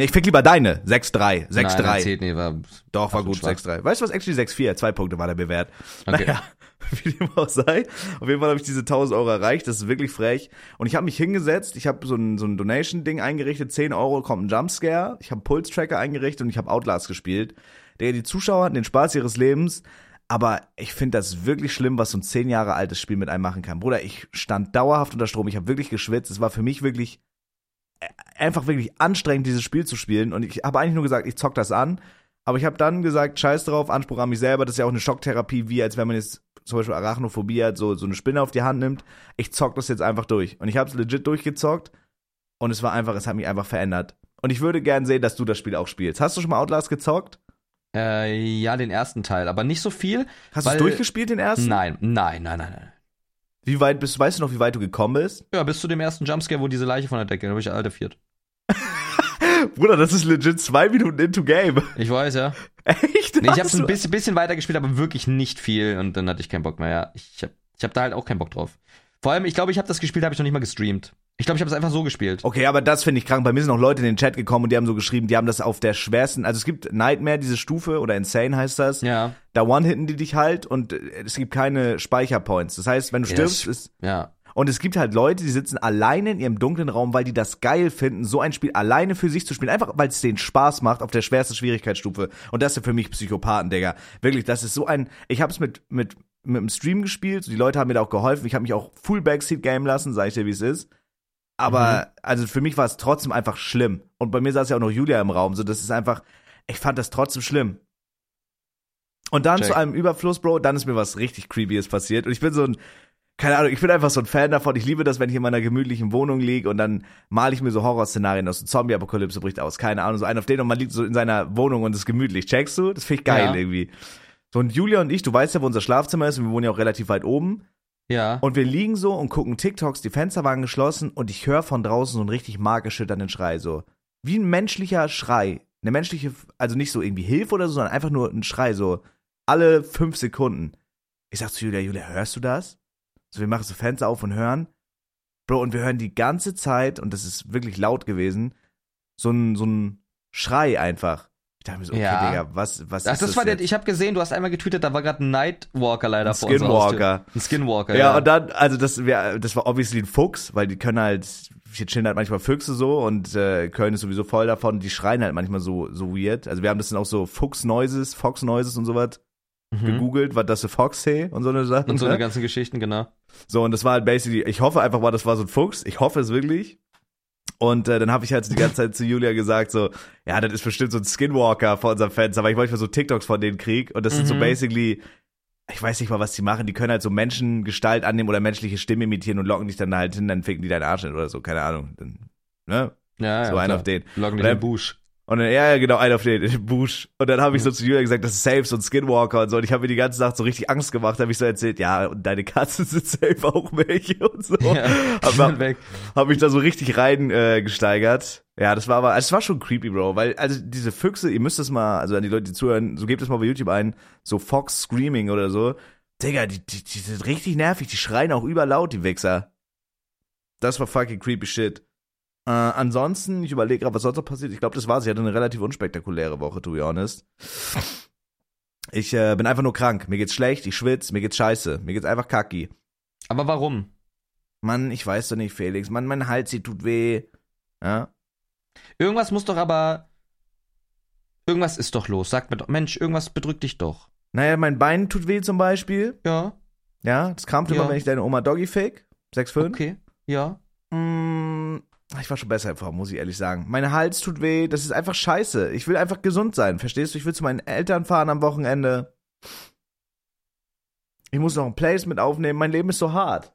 S1: Nee, ich fick lieber deine. 6-3.
S2: Nein, das
S1: 6-3.
S2: zählt nicht, war
S1: Doch, war gut,
S2: schwach.
S1: 6-3. Weißt du was, actually 6-4, zwei Punkte war der bewährt.
S2: Okay.
S1: Naja, wie dem auch sei. Auf jeden Fall habe ich diese 1000 Euro erreicht, das ist wirklich frech. Und ich habe mich hingesetzt, ich habe so ein, so ein Donation-Ding eingerichtet, 10 Euro kommt ein Jumpscare, ich habe Pulse-Tracker eingerichtet und ich habe Outlast gespielt. Der, die Zuschauer hatten den Spaß ihres Lebens, aber ich finde das wirklich schlimm, was so ein 10 Jahre altes Spiel mit einem machen kann. Bruder, ich stand dauerhaft unter Strom, ich habe wirklich geschwitzt, es war für mich wirklich einfach wirklich anstrengend, dieses Spiel zu spielen. Und ich habe eigentlich nur gesagt, ich zock das an. Aber ich habe dann gesagt, scheiß drauf, Anspruch an mich selber. Das ist ja auch eine Schocktherapie, wie als wenn man jetzt zum Beispiel Arachnophobie hat, so, so eine Spinne auf die Hand nimmt. Ich zock das jetzt einfach durch. Und ich habe es legit durchgezockt. Und es war einfach, es hat mich einfach verändert. Und ich würde gern sehen, dass du das Spiel auch spielst. Hast du schon mal Outlast gezockt?
S2: Äh, ja, den ersten Teil, aber nicht so viel.
S1: Hast du es durchgespielt, den ersten?
S2: Nein, nein, nein, nein, nein.
S1: Wie weit bist weißt du noch, wie weit du gekommen bist?
S2: Ja, bis zu dem ersten Jumpscare, wo diese Leiche von der Decke, da bin ich alter viert.
S1: Bruder, das ist legit zwei Minuten into Game.
S2: Ich weiß, ja.
S1: Echt?
S2: Nee, ich hab's ein bisschen, bisschen weiter gespielt, aber wirklich nicht viel und dann hatte ich keinen Bock mehr. Ja, ich hab, ich hab da halt auch keinen Bock drauf. Vor allem, ich glaube, ich habe das gespielt, habe ich noch nicht mal gestreamt. Ich glaube, ich habe es einfach so gespielt.
S1: Okay, aber das finde ich krank. Bei mir sind auch Leute in den Chat gekommen und die haben so geschrieben, die haben das auf der schwersten, also es gibt Nightmare, diese Stufe, oder Insane heißt das.
S2: Ja,
S1: Da one-hitten die dich halt und äh, es gibt keine Speicherpoints. Das heißt, wenn du
S2: Ja,
S1: stirbst, ist,
S2: ja.
S1: und es gibt halt Leute, die sitzen alleine in ihrem dunklen Raum, weil die das geil finden, so ein Spiel alleine für sich zu spielen. Einfach, weil es denen Spaß macht auf der schwersten Schwierigkeitsstufe. Und das sind für mich Psychopathen, Digga. Wirklich, das ist so ein, ich hab's mit, mit mit dem Stream gespielt. Die Leute haben mir da auch geholfen. Ich habe mich auch full Backseat game lassen, sag ich dir, wie es ist. Aber also für mich war es trotzdem einfach schlimm. Und bei mir saß ja auch noch Julia im Raum. So, das ist einfach, ich fand das trotzdem schlimm. Und dann
S2: Check.
S1: zu einem Überfluss, Bro, dann ist mir was richtig Creepyes passiert. Und ich bin so ein, keine Ahnung, ich bin einfach so ein Fan davon. Ich liebe das, wenn ich in meiner gemütlichen Wohnung liege und dann male ich mir so Horrorszenarien aus. Zombie-Apokalypse bricht aus, keine Ahnung, so einen auf den und man liegt so in seiner Wohnung und ist gemütlich. Checkst du? Das finde ich geil
S2: Ja.
S1: irgendwie. So, und Julia und ich, du weißt ja, wo unser Schlafzimmer ist und wir wohnen ja auch relativ weit oben.
S2: Ja.
S1: Und wir liegen so und gucken TikToks, die Fenster waren geschlossen und ich höre von draußen so einen richtig markerschütternden Schrei, so. Wie ein menschlicher Schrei. Eine menschliche, also nicht so irgendwie Hilfe oder so, sondern einfach nur ein Schrei, so alle fünf Sekunden. Ich sag zu Julia, Julia, hörst du das? So, wir machen so Fenster auf und hören. Bro, und wir hören die ganze Zeit, und das ist wirklich laut gewesen, so ein, so ein Schrei einfach. Ich dachte mir so, okay,
S2: Ja.
S1: Digga, was, was
S2: Ach,
S1: ist
S2: das
S1: das
S2: war der, ich habe gesehen, du hast einmal getweetet, da war gerade ein Nightwalker leider
S1: Ein
S2: vor.
S1: Skinwalker.
S2: Ein Skinwalker,
S1: Ja,
S2: ja.
S1: und dann, also das wär, das war obviously ein Fuchs, weil die können halt, hier chillen halt manchmal Füchse so und äh, Köln ist sowieso voll davon, die schreien halt manchmal so, so weird. Also wir haben das dann auch so Fuchs-Noises, Fox-Noises und sowas gegoogelt, was das für Fox und so eine Sache.
S2: Mhm. und so
S1: ne?
S2: eine ganzen Geschichten, genau.
S1: So, und das war halt basically, ich hoffe einfach mal, das war so ein Fuchs. Ich hoffe es wirklich. Und äh, dann habe ich halt so die ganze Zeit zu Julia gesagt, so, ja, das ist bestimmt so ein Skinwalker vor unserem Fenster, weil ich manchmal so TikToks von denen krieg. Und das sind so
S2: Mhm.
S1: basically, ich weiß nicht mal, was die machen. Die können halt so Menschengestalt annehmen oder menschliche Stimme imitieren und locken dich dann halt hin, dann ficken die deinen Arsch hin oder so, keine Ahnung. Dann, ne?
S2: Ja,
S1: So
S2: ja,
S1: ein
S2: klar.
S1: auf den.
S2: Locken dich in den Busch.
S1: Und dann, ja, ja, genau, einer auf den, Busch. Und dann habe ich so zu Julia gesagt, das ist safe, so ein Skinwalker und so. Und ich habe mir die ganze Nacht so richtig Angst gemacht, habe ich so erzählt, ja, und deine Katze sind safe auch welche und so.
S2: Ja,
S1: habe mich da so richtig rein äh, gesteigert. Ja, das war aber, also es war schon creepy, Bro, weil also diese Füchse, ihr müsst es mal, also an die Leute, die zuhören, so gebt es mal bei YouTube ein, so Fox Screaming oder so. Digga, die, die, die sind richtig nervig, die schreien auch überlaut, die Wichser. Das war fucking creepy shit. Äh, ansonsten, ich überlege gerade, was sonst noch passiert. Ich glaube, das war's. Ich hatte eine relativ unspektakuläre Woche, to be honest. Ich äh, bin einfach nur krank. Mir geht's schlecht, ich schwitz, mir geht's scheiße. Mir geht's einfach kacki.
S2: Aber warum?
S1: Mann, ich weiß doch nicht, Felix. Mann, mein Hals, sie tut weh. Ja?
S2: Irgendwas muss doch aber. Irgendwas ist doch los. Sag mir doch, Mensch, irgendwas bedrückt dich doch.
S1: Naja, mein Bein tut weh zum Beispiel.
S2: Ja,
S1: Ja, das krampft
S2: Ja.
S1: immer, wenn ich deine Oma Doggy fick. 6,5.
S2: okay. Ja.
S1: Mm, ich war schon besser im Form, muss ich ehrlich sagen. Mein Hals tut weh, das ist einfach scheiße. Ich will einfach gesund sein, verstehst du? Ich will zu meinen Eltern fahren am Wochenende. Ich muss noch ein Place mit aufnehmen. Mein Leben ist so hart.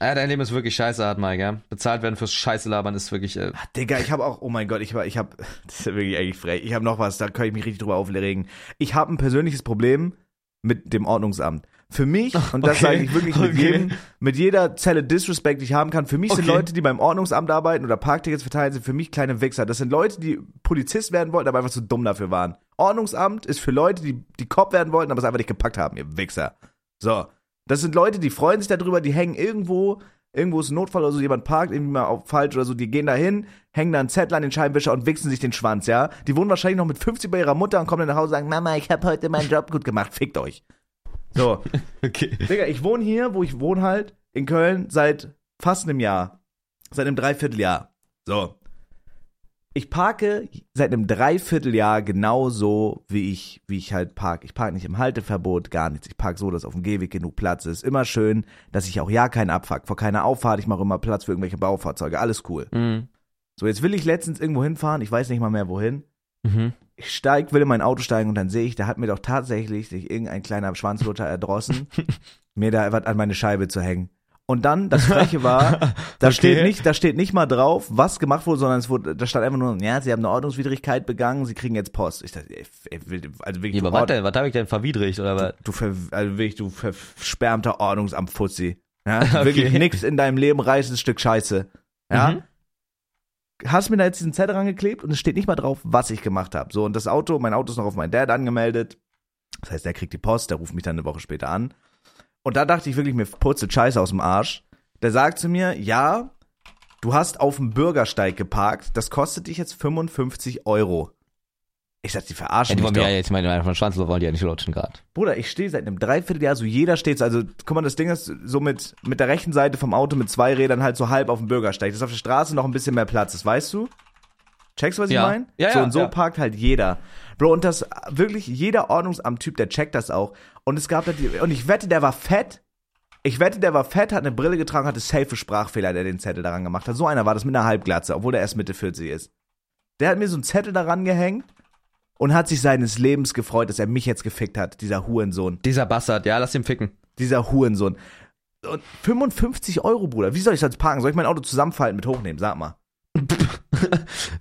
S2: Ja, dein Leben ist wirklich scheiße, hart mal, gell? Bezahlt werden fürs Scheiße labern ist wirklich. Äh,
S1: Ah, Digga, ich habe auch, oh mein Gott, ich, ich habe, das ist ja wirklich eigentlich frech. Ich habe noch was, da kann ich mich richtig drüber aufregen. Ich habe ein persönliches Problem mit dem Ordnungsamt. Für mich, und das
S2: Okay,
S1: sage ich wirklich mit
S2: okay.
S1: jedem, mit jeder Zelle Disrespect, die ich haben kann, für mich sind
S2: Okay.
S1: Leute, die beim Ordnungsamt arbeiten oder Parktickets verteilen, sind für mich kleine Wichser. Das sind Leute, die Polizist werden wollten, aber einfach zu dumm dafür waren. Ordnungsamt ist für Leute, die, die Cop werden wollten, aber es einfach nicht gepackt haben, ihr Wichser. So. Das sind Leute, die freuen sich darüber, die hängen irgendwo, irgendwo ist ein Notfall oder so, jemand parkt irgendwie mal auf falsch oder so, die gehen da hin, hängen da einen Zettel an den Scheibenwischer und wichsen sich den Schwanz, ja? Die wohnen wahrscheinlich noch mit 50 bei ihrer Mutter und kommen dann nach Hause und sagen, Mama, ich habe heute meinen Job gut gemacht, fickt euch. So.
S2: okay.
S1: Digga, ich wohne hier, wo ich wohne halt, in Köln, seit fast einem Jahr. Seit einem Dreivierteljahr. So. Ich parke seit einem Dreivierteljahr genauso, wie ich, wie ich halt park. Ich parke nicht im Halteverbot, gar nichts. Ich park so, dass auf dem Gehweg genug Platz ist. Immer schön, dass ich auch ja keinen Abfuck. Vor keiner Auffahrt, ich mache immer Platz für irgendwelche Baufahrzeuge. Alles cool.
S2: Mhm.
S1: So, jetzt will ich letztens irgendwo hinfahren, ich weiß nicht mal mehr wohin.
S2: Mhm.
S1: Ich steig, will in mein Auto steigen und dann sehe ich, da hat mir doch tatsächlich sich irgendein kleiner Schwanzlutter erdrossen, mir da was an meine Scheibe zu hängen. Und dann, das Freche war, da
S2: Okay.
S1: steht nicht, da steht nicht mal drauf, was gemacht wurde, sondern es wurde, da stand einfach nur, ja, sie haben eine Ordnungswidrigkeit begangen, sie kriegen jetzt Post. Ich dachte, ey, ey, also wirklich,
S2: Ja,
S1: du,
S2: aber was denn? Was habe ich denn verwidrigt oder was?
S1: du, ver, also wirklich, du versperrter Ordnungsamt-Fuzzi. Ja, wirklich nix in deinem Leben reißendes Stück Scheiße. Ja,
S2: Mhm.
S1: Hast mir da jetzt diesen Zettel rangeklebt und es steht nicht mal drauf, was ich gemacht habe. So, und das Auto, mein Auto ist noch auf meinen Dad angemeldet. Das heißt, der kriegt die Post, der ruft mich dann eine Woche später an. Und da dachte ich wirklich, mir purzelt Scheiße aus dem Arsch. Der sagt zu mir, ja, du hast auf dem Bürgersteig geparkt, das kostet dich jetzt 55 Euro. Ich sag, die
S2: Ja,
S1: verarschen
S2: die
S1: mich
S2: wollen mir ja jetzt meine von Schwanzloh wollen die ja nicht lutschen gerade.
S1: Bruder, ich stehe seit einem Dreivierteljahr, so jeder steht, so- also guck mal, das Ding ist so mit, mit der rechten Seite vom Auto mit zwei Rädern halt so halb auf dem Bürgersteig. Das ist auf der Straße noch ein bisschen mehr Platz ist, weißt du? Checkst du, was ich
S2: Ja.
S1: meine?
S2: Ja,
S1: so
S2: ja,
S1: und so
S2: ja.
S1: parkt halt jeder. Bro, und das wirklich jeder Ordnungsamttyp, der checkt das auch. Und es gab da die, und ich wette, der war fett. Ich wette, der war fett, hat eine Brille getragen, hatte safe Sprachfehler, der den Zettel daran gemacht hat. So einer war das mit einer Halbglatze, obwohl er erst Mitte 40 ist. Der hat mir so einen Zettel daran gehängt und hat sich seines Lebens gefreut, dass er mich jetzt gefickt hat, dieser Hurensohn.
S2: Dieser Bastard, ja, lass ihn ficken.
S1: Dieser Hurensohn. Und 55 Euro, Bruder. Wie soll ich das parken? Soll ich mein Auto zusammenfalten mit hochnehmen? Sag mal.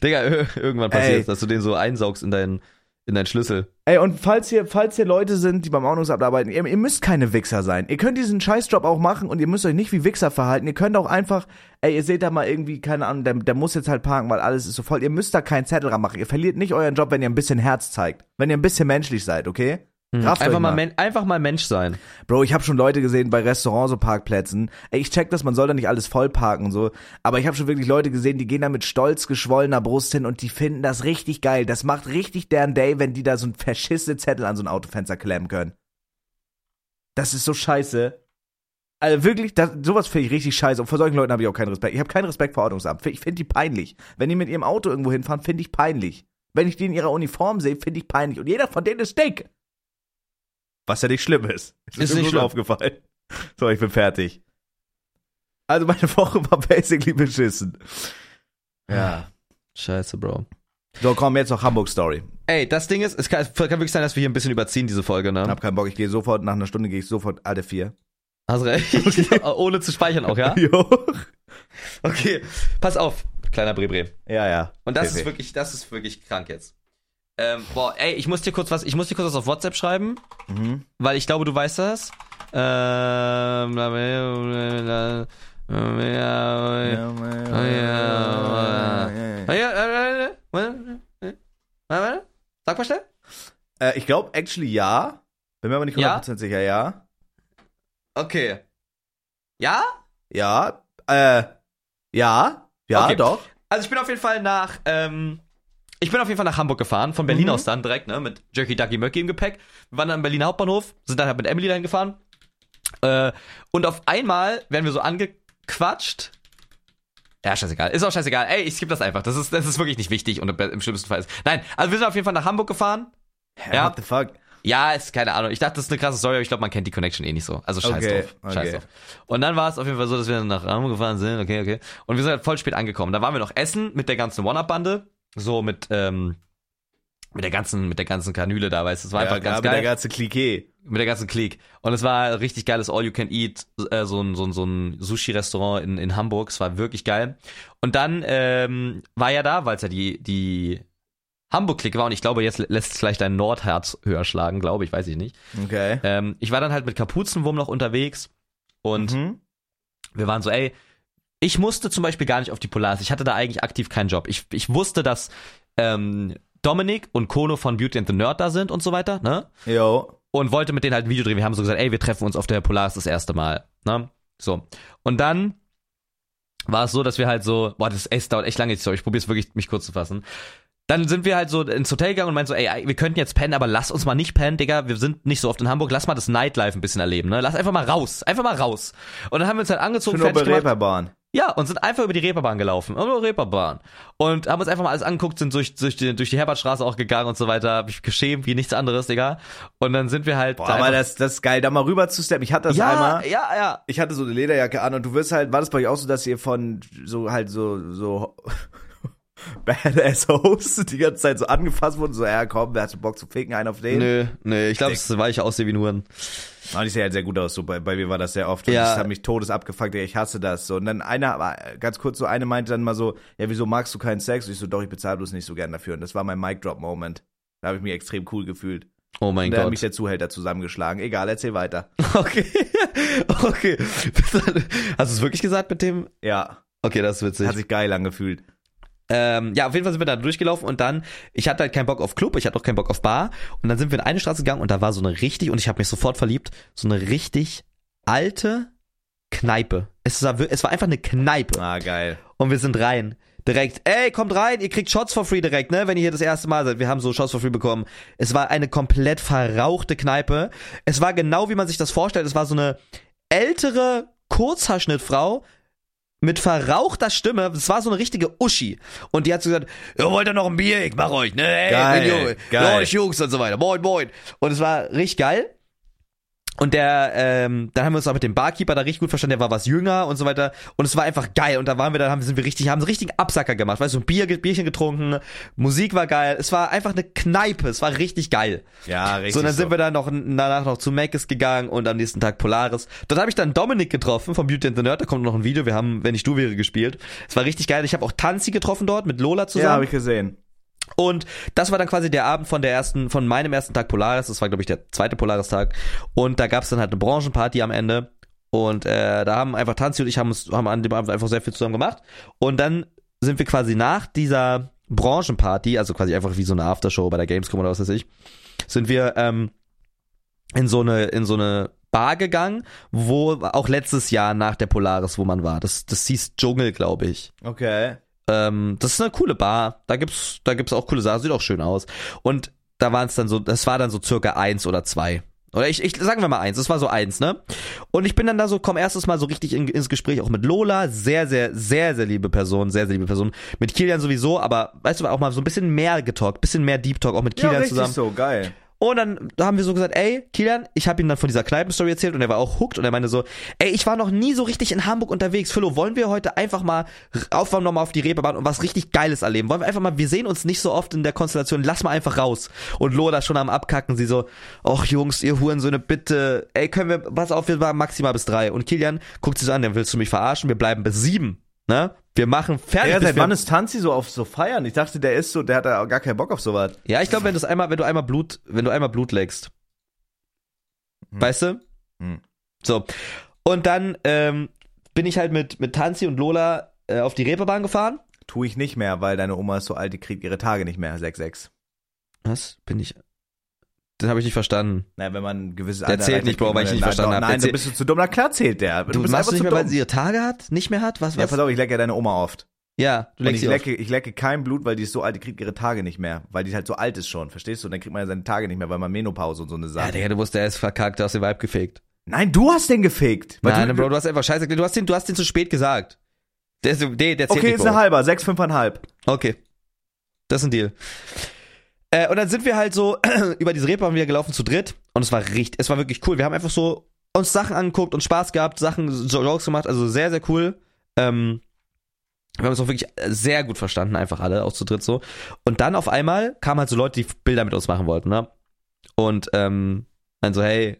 S2: Digga, ir- irgendwann passiert dass du den so einsaugst in deinen, in deinen Schlüssel.
S1: Ey, und falls hier, falls hier Leute sind, die beim Ordnungsamt arbeiten, ihr, ihr müsst keine Wichser sein. Ihr könnt diesen Scheißjob auch machen und ihr müsst euch nicht wie Wichser verhalten. Ihr könnt auch einfach, ey, ihr seht da mal irgendwie, keine Ahnung, der, der muss jetzt halt parken, weil alles ist so voll. Ihr müsst da keinen Zettel ranmachen. Ihr verliert nicht euren Job, wenn ihr ein bisschen Herz zeigt. Wenn ihr ein bisschen menschlich seid, okay? Rafft
S2: Einfach mal, men einfach mal Mensch sein.
S1: Bro, ich habe schon Leute gesehen bei Restaurants, so Parkplätzen. Ey, ich check das, man soll da nicht alles voll parken und so. Aber ich habe schon wirklich Leute gesehen, die gehen da mit stolz geschwollener Brust hin und die finden das richtig geil. Das macht richtig deren Day, wenn die da so ein verschissene Zettel an so ein Autofenster klemmen können. Das ist so scheiße. Also wirklich, das, sowas finde ich richtig scheiße. Und vor solchen Leuten habe ich auch keinen Respekt. Ich habe keinen Respekt vor Ordnungsamt. Ich finde die peinlich. Wenn die mit ihrem Auto irgendwo hinfahren, finde ich peinlich. Wenn ich die in ihrer Uniform sehe, finde ich peinlich. Und jeder von denen ist dick. Was ja nicht schlimm ist.
S2: Ist
S1: mir
S2: nicht schlimm.
S1: aufgefallen. So, ich bin fertig. Also meine Woche war basically beschissen. Ja.
S2: Scheiße, Bro.
S1: So, komm, jetzt noch Hamburg-Story.
S2: Ey, das Ding ist, es kann, kann wirklich sein, dass wir hier ein bisschen überziehen, diese Folge, ne?
S1: Hab keinen Bock, ich gehe sofort, nach einer Stunde gehe ich sofort alle vier.
S2: Hast recht. Ohne zu speichern auch, ja?
S1: Jo.
S2: Okay, pass auf, kleiner Brebre.
S1: Ja, ja.
S2: Und das
S1: Okay.
S2: ist wirklich, das ist wirklich krank jetzt. Ähm, boah, ey, ich muss dir kurz was, ich muss dir kurz was auf WhatsApp schreiben,
S1: Mhm.
S2: weil ich glaube, du weißt das. Ähm. Sag mal schnell.
S1: Äh, ich glaube, actually ja. Bin mir aber nicht
S2: Ja?
S1: 100% sicher, ja.
S2: Okay. Ja?
S1: Ja. Äh, ja. Ja,
S2: Okay.
S1: doch.
S2: Also ich bin auf jeden Fall nach, ähm, ich bin auf jeden Fall nach Hamburg gefahren, von Berlin
S1: Mhm.
S2: aus dann direkt, ne, mit Jerky Ducky Möcki im Gepäck. Wir waren dann am Berliner Hauptbahnhof, sind dann halt mit Emily dahin gefahren. Äh, und auf einmal werden wir so angequatscht. Ja, scheißegal. Ist auch scheißegal. Ey, ich skippe das einfach. Das ist, das ist wirklich nicht wichtig und im schlimmsten Fall ist. Nein, also wir sind auf jeden Fall nach Hamburg gefahren.
S1: Hä,
S2: Ja.
S1: What the fuck?
S2: Ja, ist keine Ahnung. Ich dachte, das ist eine krasse Story, aber ich glaube, man kennt die Connection eh nicht so. Also scheiß
S1: Okay,
S2: drauf. Scheiß
S1: okay.
S2: drauf. Und dann war es auf jeden Fall so, dass wir nach Hamburg gefahren sind. Okay, okay. Und wir sind halt voll spät angekommen. Da waren wir noch essen mit der ganzen One-Up-Bande. So mit, ähm, mit der ganzen, mit der ganzen Kanüle da, weißt du. Es war
S1: Ja,
S2: einfach ganz
S1: mit der
S2: geil.
S1: ganze Klischee.
S2: mit der ganzen Clique. Und es war ein richtig geiles All-You-Can-Eat, äh, so ein, so ein, so ein Sushi-Restaurant in, in Hamburg. Es war wirklich geil. Und dann ähm, war ja da, weil es ja die, die Hamburg-Clique war und ich glaube, jetzt lässt es vielleicht dein Nordherz höher schlagen, glaube ich, weiß ich nicht.
S1: Okay.
S2: Ähm, ich war dann halt mit Kapuzenwurm noch unterwegs und
S1: Mhm.
S2: wir waren so, ey, ich musste zum Beispiel gar nicht auf die Polaris. Ich hatte da eigentlich aktiv keinen Job. Ich, ich wusste, dass ähm, Dominik und Kono von Beauty and the Nerd da sind und so weiter, ne?
S1: Jo.
S2: Und wollte mit denen halt ein Video drehen. Wir haben so gesagt, ey, wir treffen uns auf der Polaris das erste Mal, ne? So. Und dann war es so, dass wir halt so, boah, das ey, es dauert echt lange, Story. Ich probiere es wirklich, mich kurz zu fassen. Dann sind wir halt so ins Hotel gegangen und meinten so, ey, wir könnten jetzt pennen, aber lass uns mal nicht pennen, Digga. Wir sind nicht so oft in Hamburg. Lass mal das Nightlife ein bisschen erleben, ne? Lass einfach mal raus. Einfach mal raus. Und dann haben wir uns halt angezogen,
S1: bei
S2: fertig gemacht.
S1: Reeperbahn.
S2: Ja, und sind einfach über die Reeperbahn gelaufen. Über die Reeperbahn. Und haben uns einfach mal alles angeguckt, sind durch, durch, die, durch die Herbertstraße auch gegangen und so weiter. Hab ich geschämt wie nichts anderes, Digga. Und dann sind wir halt.
S1: Boah,
S2: da
S1: aber das, das ist geil, da mal rüber zu steppen. Ich hatte das
S2: ja,
S1: einmal.
S2: ja, ja.
S1: Ich hatte so eine Lederjacke an und du wirst halt, war das bei euch auch so, dass ihr von so halt so, so Badass Hosts die ganze Zeit so angefasst wurden, so, ja komm, wer hat Bock zu ficken, einen auf den?
S2: Nö, nö, ich glaube, es war ich aussehe wie ein Huren.
S1: Und ich sehe halt sehr gut aus, so bei, bei mir war das sehr oft. Und
S2: Ja.
S1: das hat mich todes abgefuckt, ey, ich hasse das. So. Und dann einer, aber ganz kurz so, eine meinte dann mal so, ja, wieso magst du keinen Sex? Und ich so, doch, ich bezahle bloß nicht so gern dafür. Und das war mein Mic-Drop-Moment. Da habe ich mich extrem cool gefühlt.
S2: Oh mein
S1: Und da hat mich
S2: Gott.
S1: der Zuhälter zusammengeschlagen. Egal, erzähl weiter.
S2: Okay. okay. Hast du es wirklich gesagt mit dem?
S1: Ja,
S2: Okay, das ist witzig.
S1: hat sich geil angefühlt.
S2: Ähm, ja, auf jeden Fall sind wir da durchgelaufen und dann, ich hatte halt keinen Bock auf Club, ich hatte auch keinen Bock auf Bar und dann sind wir in eine Straße gegangen und da war so eine richtig, und ich habe mich sofort verliebt, so eine richtig alte Kneipe. Es war, es war einfach eine Kneipe
S1: Ah, geil.
S2: und wir sind rein. Direkt, ey, kommt rein, ihr kriegt Shots for free direkt, ne, wenn ihr hier das erste Mal seid. Wir haben so Shots for free bekommen. Es war eine komplett verrauchte Kneipe. Es war genau, wie man sich das vorstellt. Es war so eine ältere Kurzhaarschnittfrau mit verrauchter Stimme, das war so eine richtige Uschi. Und die hat so gesagt, ihr wollt ihr noch ein Bier? Ich mach euch, ne? Hey,
S1: Geil,
S2: Junge,
S1: geil.
S2: Jungs und so weiter. Moin, moin. Und es war richtig geil. Und der, ähm, dann haben wir uns auch mit dem Barkeeper da richtig gut verstanden, der war was jünger und so weiter. Und es war einfach geil. Und da waren wir, dann haben, sind wir richtig, haben so richtigen Absacker gemacht. Weißt du, ein Bier, Bierchen getrunken, Musik war geil. Es war einfach eine Kneipe. Es war richtig geil.
S1: Ja, richtig.
S2: So, und dann sind wir dann noch danach noch zu Mc's gegangen und am nächsten Tag Polaris. Dort habe ich dann Dominik getroffen vom Beauty and the Nerd. Da kommt noch ein Video. Wir haben, wenn ich du wäre, gespielt. Es war richtig geil. Ich habe auch Tanzi getroffen dort mit Lola zusammen.
S1: Ja, habe ich gesehen.
S2: Und das war dann quasi der Abend von der ersten, von meinem ersten Tag Polaris. Das war, glaube ich, der zweite Polaris-Tag. Und da gab's dann halt eine Branchenparty am Ende. Und äh, da haben einfach Tanzi und ich haben, uns, haben an dem Abend einfach sehr viel zusammen gemacht. Und dann sind wir quasi nach dieser Branchenparty, also quasi einfach wie so eine Aftershow bei der Gamescom oder was weiß ich, sind wir ähm, in so eine in so eine Bar gegangen, wo auch letztes Jahr nach der Polaris, wo man war. Das das hieß Dschungel, glaube ich.
S1: Okay.
S2: Ähm, das ist eine coole Bar. Da gibt's, da gibt's auch coole Sachen, sieht auch schön aus. Und da waren es dann so, das war dann so circa eins oder zwei. Oder ich, ich sagen wir mal eins, das war so eins, ne? Und ich bin dann da so, komm erstes Mal so richtig in, ins Gespräch, auch mit Lola, sehr, sehr, sehr, sehr liebe Person, sehr, sehr liebe Person. Mit Kilian sowieso, aber weißt du, auch mal so ein bisschen mehr getalkt, bisschen mehr Deep Talk, auch mit
S1: Ja,
S2: Kilian
S1: richtig
S2: zusammen.
S1: so, geil.
S2: Und dann da haben wir so gesagt, ey, Kilian, ich habe ihm dann von dieser Kneipenstory erzählt und er war auch hooked und er meinte so, ey, ich war noch nie so richtig in Hamburg unterwegs. Philo, wollen wir heute einfach mal aufwärmen nochmal auf die Reeperbahn und was richtig Geiles erleben? Wollen wir einfach mal, wir sehen uns nicht so oft in der Konstellation, lass mal einfach raus. Und Lola schon am Abkacken, sie so, ach Jungs, ihr Hurensöhne, bitte, ey, können wir, pass auf, wir waren maximal bis drei. Und Kilian guckt sich so an, dann willst du mich verarschen, wir bleiben bis sieben. Ne? Wir machen fertig.
S1: Ja, seit wann ist Tanzi so auf so feiern? Ich dachte, der ist so, der hat da gar keinen Bock auf sowas.
S2: Ja, ich glaube, wenn du einmal, wenn du einmal Blut, wenn du einmal Blut leckst.
S1: Hm.
S2: Weißt du?
S1: Hm.
S2: So. Und dann ähm, bin ich halt mit, mit Tanzi und Lola äh, auf die Reeperbahn gefahren.
S1: Tu ich nicht mehr, weil deine Oma ist so alt, die kriegt ihre Tage nicht mehr. 6-6.
S2: Was? Bin ich. Das habe ich nicht verstanden.
S1: Na, wenn man ein gewisses
S2: Der zählt nicht, Bro, weil ich nicht verstanden
S1: Nein,
S2: hab.
S1: Nein, du bist du zu dumm, na klar zählt der.
S2: Du,
S1: bist
S2: machst du nicht mehr, weil
S1: dumm.
S2: sie ihre Tage hat? Nicht mehr hat? Was,
S1: Ja,
S2: was?
S1: pass auf, ich lecke ja deine Oma oft.
S2: Ja, du leckst
S1: ich lecke, ich lecke kein Blut, weil die ist so alt, die kriegt ihre Tage nicht mehr. Weil die halt so alt ist schon, verstehst du? Und dann kriegt man ja seine Tage nicht mehr, weil man Menopause und so eine
S2: Ja,
S1: Sache.
S2: Digga, du wusstest, der ist verkackt, du hast den Vibe gefaked.
S1: Nein, du hast den. Weil
S2: Nein,
S1: du,
S2: Bro, du hast einfach scheiße, du hast den, du hast den zu spät gesagt. Der ist, der, der zählt
S1: Okay,
S2: nicht,
S1: ist eine halber, sechs, fünfeinhalb.
S2: Okay. Das ist ein Deal. Äh, und dann sind wir halt so über diese Reeperbahn wieder gelaufen zu dritt und es war richtig, es war wirklich cool. Wir haben einfach so uns Sachen angeguckt und Spaß gehabt, Sachen, Jokes gemacht, also sehr, sehr cool. Ähm, wir haben uns auch wirklich sehr gut verstanden, einfach alle, auch zu dritt so. Und dann auf einmal kamen halt so Leute, die Bilder mit uns machen wollten, ne? Und ähm, meinen so, hey,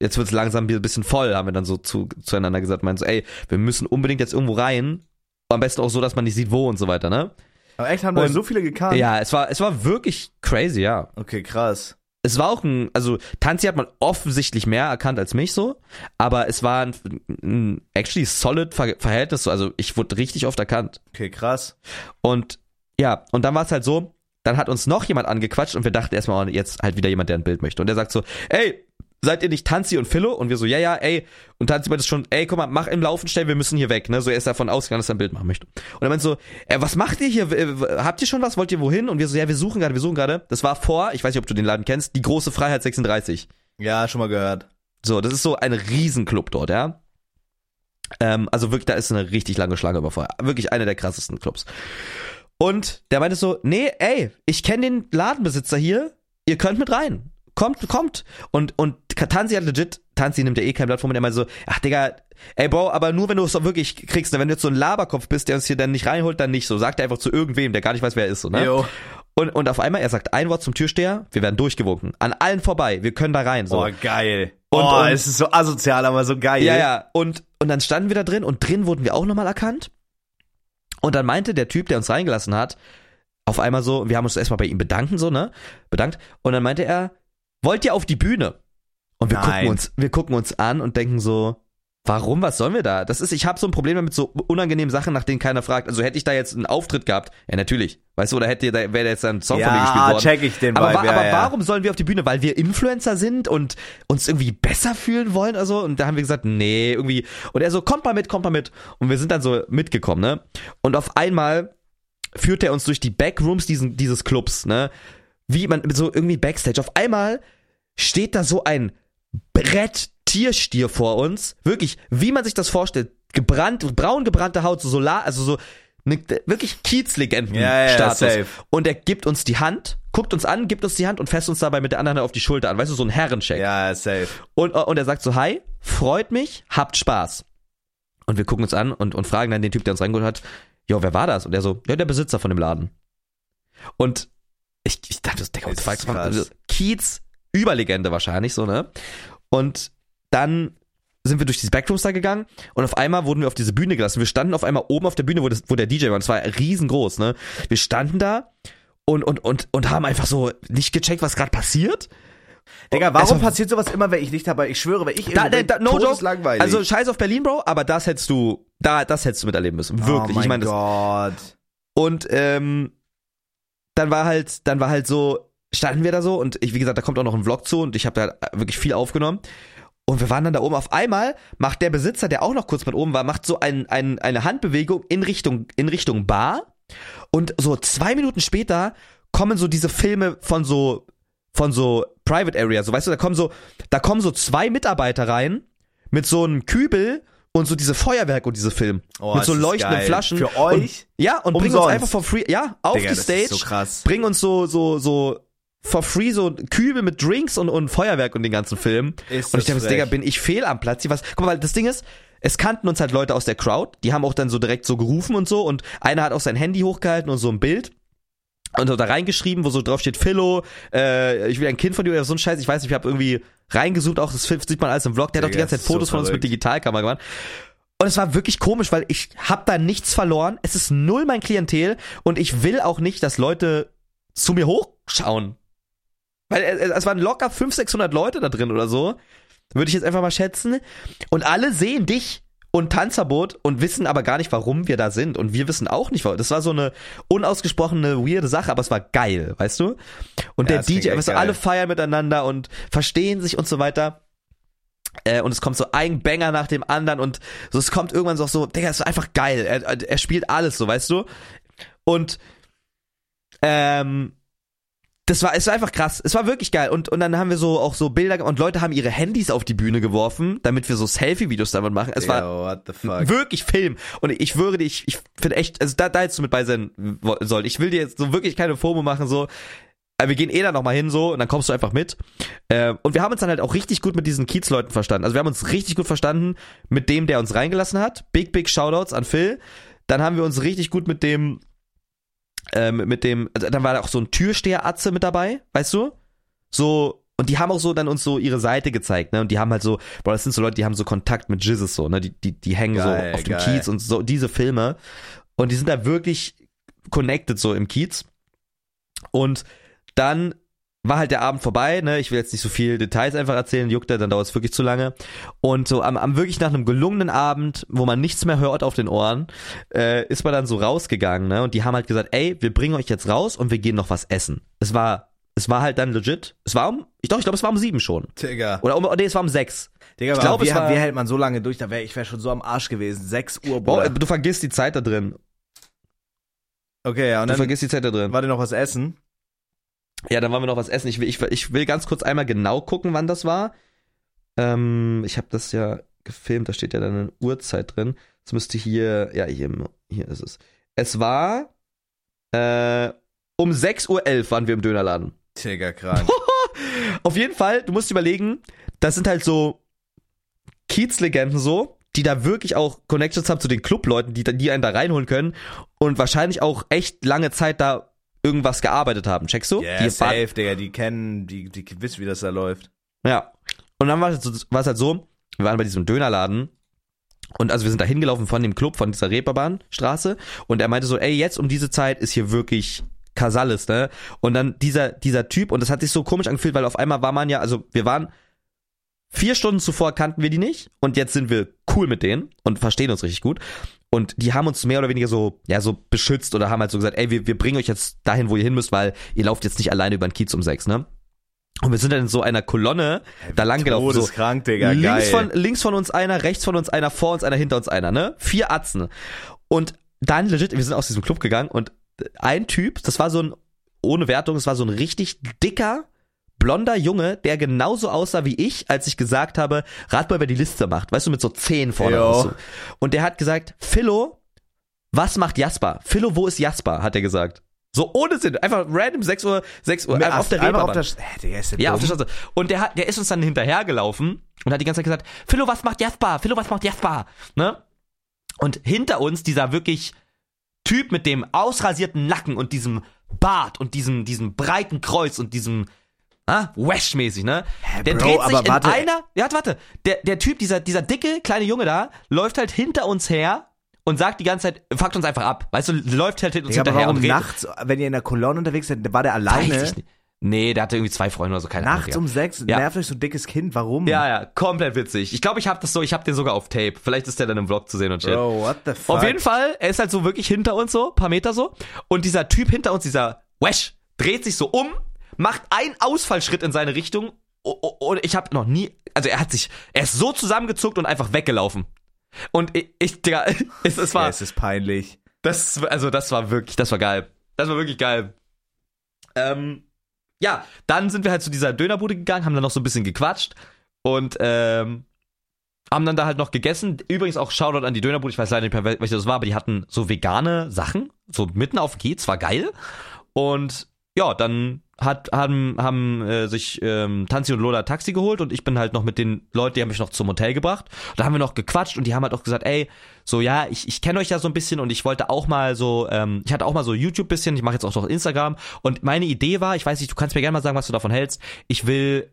S2: jetzt wird's langsam ein bisschen voll, haben wir dann so zu, zueinander gesagt, meinen so, ey, wir müssen unbedingt jetzt irgendwo rein. Am besten auch so, dass man nicht sieht, wo und so weiter, ne?
S1: Aber echt, haben da so viele gekannt?
S2: Ja, es war, es war wirklich crazy, ja.
S1: Okay, krass.
S2: Es war auch ein, also Tanzi hat man offensichtlich mehr erkannt als mich so, aber es war ein, ein actually solid Ver Verhältnis so, also ich wurde richtig oft erkannt.
S1: Okay, krass.
S2: Und ja, und dann war es halt so, dann hat uns noch jemand angequatscht und wir dachten erstmal, oh, jetzt halt wieder jemand, der ein Bild möchte. Und der sagt so, ey, seid ihr nicht Tanzi und Philo? Und wir so, ja, ja, ey. Und Tanzi meinte schon, ey, guck mal, mach im Laufen schnell, wir müssen hier weg, ne? So, er ist davon ausgegangen, dass er ein Bild machen möchte. Und er meinte so, ey, was macht ihr hier? Habt ihr schon was? Wollt ihr wohin? Und wir so, ja, wir suchen gerade, wir suchen gerade. Das war vor, ich weiß nicht, ob du den Laden kennst, die große Freiheit 36.
S1: Ja, schon mal gehört.
S2: So, das ist so ein Riesenclub dort, ja. Ähm, also wirklich, da ist eine richtig lange Schlange über vorher. Wirklich einer der krassesten Clubs. Und der meinte so, nee, ey, ich kenne den Ladenbesitzer hier, ihr könnt mit rein. Kommt, kommt. Und, und Tanzi hat legit, Tanzi nimmt ja eh kein Blatt vor mir, der meinte so, ach Digga, ey Bro, aber nur wenn du es doch wirklich kriegst, ne? wenn du jetzt so ein Laberkopf bist, der uns hier dann nicht reinholt, dann nicht so. Sagt er einfach zu irgendwem, der gar nicht weiß, wer er ist, so, ne?
S1: Jo.
S2: Und, und auf einmal, er sagt ein Wort zum Türsteher, wir werden durchgewunken. An allen vorbei, wir können da rein, so.
S1: Oh, geil.
S2: Und-
S1: oh,
S2: und-
S1: es ist so asozial, aber so geil.
S2: Ja, ja. Und, und dann standen wir da drin und drin wurden wir auch nochmal erkannt. Und dann meinte der Typ, der uns reingelassen hat, auf einmal so, wir haben uns erstmal bei ihm bedanken, so, ne? Bedankt. Und dann meinte er, wollt ihr auf die Bühne? Und wir
S1: Nein.
S2: gucken uns, wir gucken uns an und denken so, warum, was sollen wir da? Das ist, ich habe so ein Problem damit so unangenehmen Sachen, nach denen keiner fragt. Also hätte ich da jetzt einen Auftritt gehabt, ja natürlich, weißt du, oder hätte da, wäre da jetzt ein Song von mir gespielt
S1: Ja,
S2: worden.
S1: check ich den
S2: Aber,
S1: Vibe,
S2: wa
S1: ja,
S2: aber
S1: ja.
S2: warum sollen wir auf die Bühne? Weil wir Influencer sind und uns irgendwie besser fühlen wollen oder so? Und da haben wir gesagt, nee, irgendwie. Und er so, kommt mal mit, kommt mal mit. Und wir sind dann so mitgekommen, ne? Und auf einmal führt er uns durch die Backrooms diesen, dieses Clubs, ne? Wie man, so irgendwie Backstage. Auf einmal steht da so ein Brett Tierstier vor uns. Wirklich, wie man sich das vorstellt. gebrannt, braun gebrannte Haut, so Solar, also so ne, wirklich Kiezlegenden
S1: Ja, ja.
S2: Und er gibt uns die Hand, guckt uns an, gibt uns die Hand und fasst uns dabei mit der anderen Hand auf die Schulter an. Weißt du, so ein Herrencheck.
S1: Ja, safe.
S2: Und, und er sagt so, hi, freut mich, habt Spaß. Und wir gucken uns an und, und fragen dann den Typ, der uns reingeholt hat, jo, wer war das? Und er so, ja, der Besitzer von dem Laden. Und ich, ich dachte, das Digga, what the fuck, Kiez, Überlegende wahrscheinlich, so, ne? Und dann sind wir durch diese Backrooms da gegangen und auf einmal wurden wir auf diese Bühne gelassen. Wir standen auf einmal oben auf der Bühne, wo, das, wo der DJ war. Und es war riesengroß, ne? Wir standen da und, und, und, und haben einfach so nicht gecheckt, was gerade passiert.
S1: Digga, warum
S2: war-
S1: passiert sowas immer, wenn ich nicht dabei? Ich schwöre, wenn ich
S2: Da, da, da, no joke.
S1: langweilig.
S2: Also scheiß auf Berlin, Bro, aber das hättest du, da, das hättest du miterleben müssen. Wirklich.
S1: Oh mein
S2: ich meine, das,
S1: Gott.
S2: und ähm, dann war halt, dann war halt so, standen wir da so und ich, wie gesagt, da kommt auch noch ein Vlog zu und ich habe da wirklich viel aufgenommen. Und wir waren dann da oben. Auf einmal macht der Besitzer, der auch noch kurz mit oben war, macht so ein, ein, eine Handbewegung in Richtung, in Richtung Bar. Und so zwei Minuten später kommen so diese Filme von so, von so Private Area. So, weißt du, da kommen so, da kommen so zwei Mitarbeiter rein mit so einem Kübel und so diese Feuerwerk und diese Film.
S1: Oh,
S2: mit so leuchtenden. Flaschen.
S1: Für euch?
S2: Und, ja, und bringen uns
S1: Umsonst.
S2: einfach for free, ja, auf
S1: Digga,
S2: die
S1: das
S2: Stage.
S1: ist so krass.
S2: Bringen uns so, so, so for free so Kübel mit Drinks und, und Feuerwerk und den ganzen Film.
S1: Ist
S2: und ich dachte. Digga, bin ich fehl am Platz? hier? Was? Guck mal, weil das Ding ist, es kannten uns halt Leute aus der Crowd, die haben auch dann so direkt so gerufen und so und einer hat auch sein Handy hochgehalten und so ein Bild und so da reingeschrieben, wo so drauf steht, Philo, äh, ich will ein Kind von dir oder so ein Scheiß, ich weiß nicht, ich habe irgendwie reingesucht, auch das sieht man alles im Vlog, der hat auch die
S1: Digga,
S2: ganze Zeit
S1: ist so
S2: Fotos von uns mit. Digitalkamera gemacht. Und es war wirklich komisch, weil ich hab da nichts verloren. Es ist null mein Klientel und ich will auch nicht, dass Leute zu mir hochschauen. Weil es, es waren locker 500, 600 Leute da drin oder so. Würde ich jetzt einfach mal schätzen. Und alle sehen dich und Tanzverbot und wissen aber gar nicht, warum wir da sind. Und wir wissen auch nicht, warum. Das war so eine unausgesprochene, weirde Sache, aber es war geil, weißt du? Und
S1: Ja,
S2: der DJ, weißt du, alle feiern miteinander und verstehen sich und so weiter. Äh, und es kommt so ein Banger nach dem anderen und so, es kommt irgendwann so so, Digga, es ist einfach geil. Er, er spielt alles so, weißt du? Und ähm, das war, es war einfach krass. Es war wirklich geil. Und, und dann haben wir so auch so Bilder und Leute haben ihre Handys auf die Bühne geworfen, damit wir so Selfie-Videos damit machen. Es war
S1: Yo,
S2: wirklich Film. Und ich schwöre dir, ich, finde echt, also da, da hättest du mit bei sein sollen. Ich will dir jetzt so wirklich keine FOMO machen, so. Aber wir gehen eh da nochmal hin, so, und dann kommst du einfach mit. Äh, und wir haben uns dann halt auch richtig gut mit diesen Kiez-Leuten verstanden. Also wir haben uns richtig gut verstanden mit dem, der uns reingelassen hat. Big, big Shoutouts an Phil. Dann haben wir uns richtig gut mit dem, ähm, mit dem, also dann war da auch so ein Türsteher-Atze mit dabei, weißt du? So, und die haben auch so dann uns so ihre Seite gezeigt, ne? Und die haben halt so, boah, das sind so Leute, die haben so Kontakt mit Jizzes so, ne? Die, die, die hängen
S1: Geil,
S2: so auf dem
S1: geil.
S2: Kiez und so, diese Filme. Und die sind da wirklich connected so im Kiez. Und dann war halt der Abend vorbei, ne? Ich will jetzt nicht so viel Details einfach erzählen, juckt er, dann dauert es wirklich zu lange. Und so am, am wirklich nach einem gelungenen Abend, wo man nichts mehr hört auf den Ohren, äh, ist man dann so rausgegangen, ne? Und die haben halt gesagt, ey, wir bringen euch jetzt raus und wir gehen noch was essen. Es war, es war halt dann legit. Es war um, ich doch, ich glaube, es war um sieben schon.
S1: Digga.
S2: Oder um, nee, es war um sechs.
S1: Digga,
S2: ich
S1: aber
S2: glaube,
S1: wie,
S2: war-
S1: wie hält man so lange durch? Da wär, ich wäre schon so am Arsch gewesen. 6 Uhr,
S2: Boah, du vergisst die Zeit da drin.
S1: Okay, ja, und
S2: Du
S1: dann
S2: vergisst die Zeit da drin.
S1: war dir noch was essen?
S2: Ja, dann wollen wir noch was essen. Ich will, ich, ich will ganz kurz einmal genau gucken, wann das war. Ähm, ich habe das ja gefilmt, da steht ja dann eine Uhrzeit drin. Es müsste hier, ja, hier, hier ist es. Es war äh, um 6.11 Uhr waren wir im Dönerladen.
S1: Digga, krank.
S2: Auf jeden Fall, du musst überlegen, das sind halt so Kiezlegenden so, die da wirklich auch Connections haben zu den Clubleuten, die, die einen da reinholen können und wahrscheinlich auch echt lange Zeit da irgendwas gearbeitet haben. Checkst du?
S1: Ja,
S2: die
S1: yeah, safe, Digga. Die kennen, die, die wissen, wie das da läuft.
S2: Ja. Und dann war es, so, war es halt so, wir waren bei diesem Dönerladen und also wir sind da hingelaufen von dem Club, von dieser Reeperbahnstraße und er meinte so, ey, jetzt um diese Zeit ist hier wirklich Casalis, ne? Und dann dieser, dieser Typ, und das hat sich so komisch angefühlt, weil auf einmal war man ja, also wir waren vier Stunden zuvor kannten wir die nicht und jetzt sind wir cool mit denen und verstehen uns richtig gut. Und die haben uns mehr oder weniger so, ja, so beschützt oder haben halt so gesagt, ey, wir, wir bringen euch jetzt dahin, wo ihr hin müsst, weil ihr lauft jetzt nicht alleine über den Kiez um sechs, ne? Und wir sind dann in so einer Kolonne da lang gelaufen. So,
S1: Digga,
S2: links
S1: geil.
S2: von links von uns einer, rechts von uns einer, vor uns einer, hinter uns einer, ne? Vier Atzen. Und dann legit, wir sind aus diesem Club gegangen und ein Typ, das war so ein ohne Wertung, das war so ein richtig dicker blonder Junge, der genauso aussah wie ich, als ich gesagt habe, rat mal, wer die Liste macht. Weißt du, mit so Zehen vorne raus. So. Und der hat gesagt, Philo, was macht Jasper? Philo, wo ist Jasper? Hat er gesagt. So ohne Sinn. Einfach random 6 Uhr, 6 Uhr, einfach auf der Reeperbahn.
S1: auf der, Hä, Digga, ist der
S2: Ja,
S1: dumm?
S2: auf der Straße. Und der hat, der ist uns dann hinterhergelaufen und hat die ganze Zeit gesagt, Philo, was macht Jasper? Philo, was macht Jasper? Ne? Und hinter uns dieser wirklich Typ mit dem ausrasierten Nacken und diesem Bart und diesem, diesem breiten Kreuz und diesem, ah, Wesh-mäßig, ne?
S1: Hä,
S2: der
S1: Bro,
S2: dreht sich in
S1: warte.
S2: einer, ja, warte, der, der Typ, dieser, dieser dicke, kleine Junge da, läuft halt hinter uns her und sagt die ganze Zeit, fuckt uns einfach ab. Weißt du, läuft halt hinter uns
S1: aber
S2: hinterher
S1: warum
S2: und redet.
S1: nachts, wenn ihr in der Kolonne unterwegs seid, war der alleine?
S2: Nee, der hatte irgendwie zwei Freunde oder so, keine Ahnung.
S1: Nachts um sechs,
S2: Ja.
S1: nervt euch so ein dickes Kind, warum?
S2: Ja, ja, komplett witzig. Ich glaube, ich habe das so, ich habe den sogar auf Tape. Vielleicht ist der dann im Vlog zu sehen und shit.
S1: Bro, what the fuck?
S2: Auf jeden Fall, er ist halt so wirklich hinter uns so, paar Meter so. Und dieser Typ hinter uns, dieser Wesh, dreht sich so um, macht einen Ausfallschritt in seine Richtung. Und ich habe noch nie, also er hat sich, er ist so zusammengezuckt und einfach weggelaufen. Und ich, ich Digga, es, es
S1: Ja,
S2: war,
S1: es ist peinlich.
S2: das, also das war wirklich, das war geil. Das war wirklich geil. Ähm, ja, dann sind wir halt zu dieser Dönerbude gegangen, haben dann noch so ein bisschen gequatscht und ähm, haben dann da halt noch gegessen. Übrigens auch Shoutout an die Dönerbude, ich weiß leider nicht mehr, wel- welche das war, aber die hatten so vegane Sachen, so mitten auf dem Kiez, war geil. Und ja, dann hat, haben, haben äh, sich ähm, Tanzi und Lola Taxi geholt und ich bin halt noch mit den Leuten, die haben mich noch zum Hotel gebracht. Da haben wir noch gequatscht und die haben halt auch gesagt, ey, so ja, ich, ich kenne euch ja so ein bisschen und ich wollte auch mal so, ähm, ich hatte auch mal so YouTube bisschen, ich mache jetzt auch noch Instagram und meine Idee war, ich weiß nicht, du kannst mir gerne mal sagen, was du davon hältst. Ich will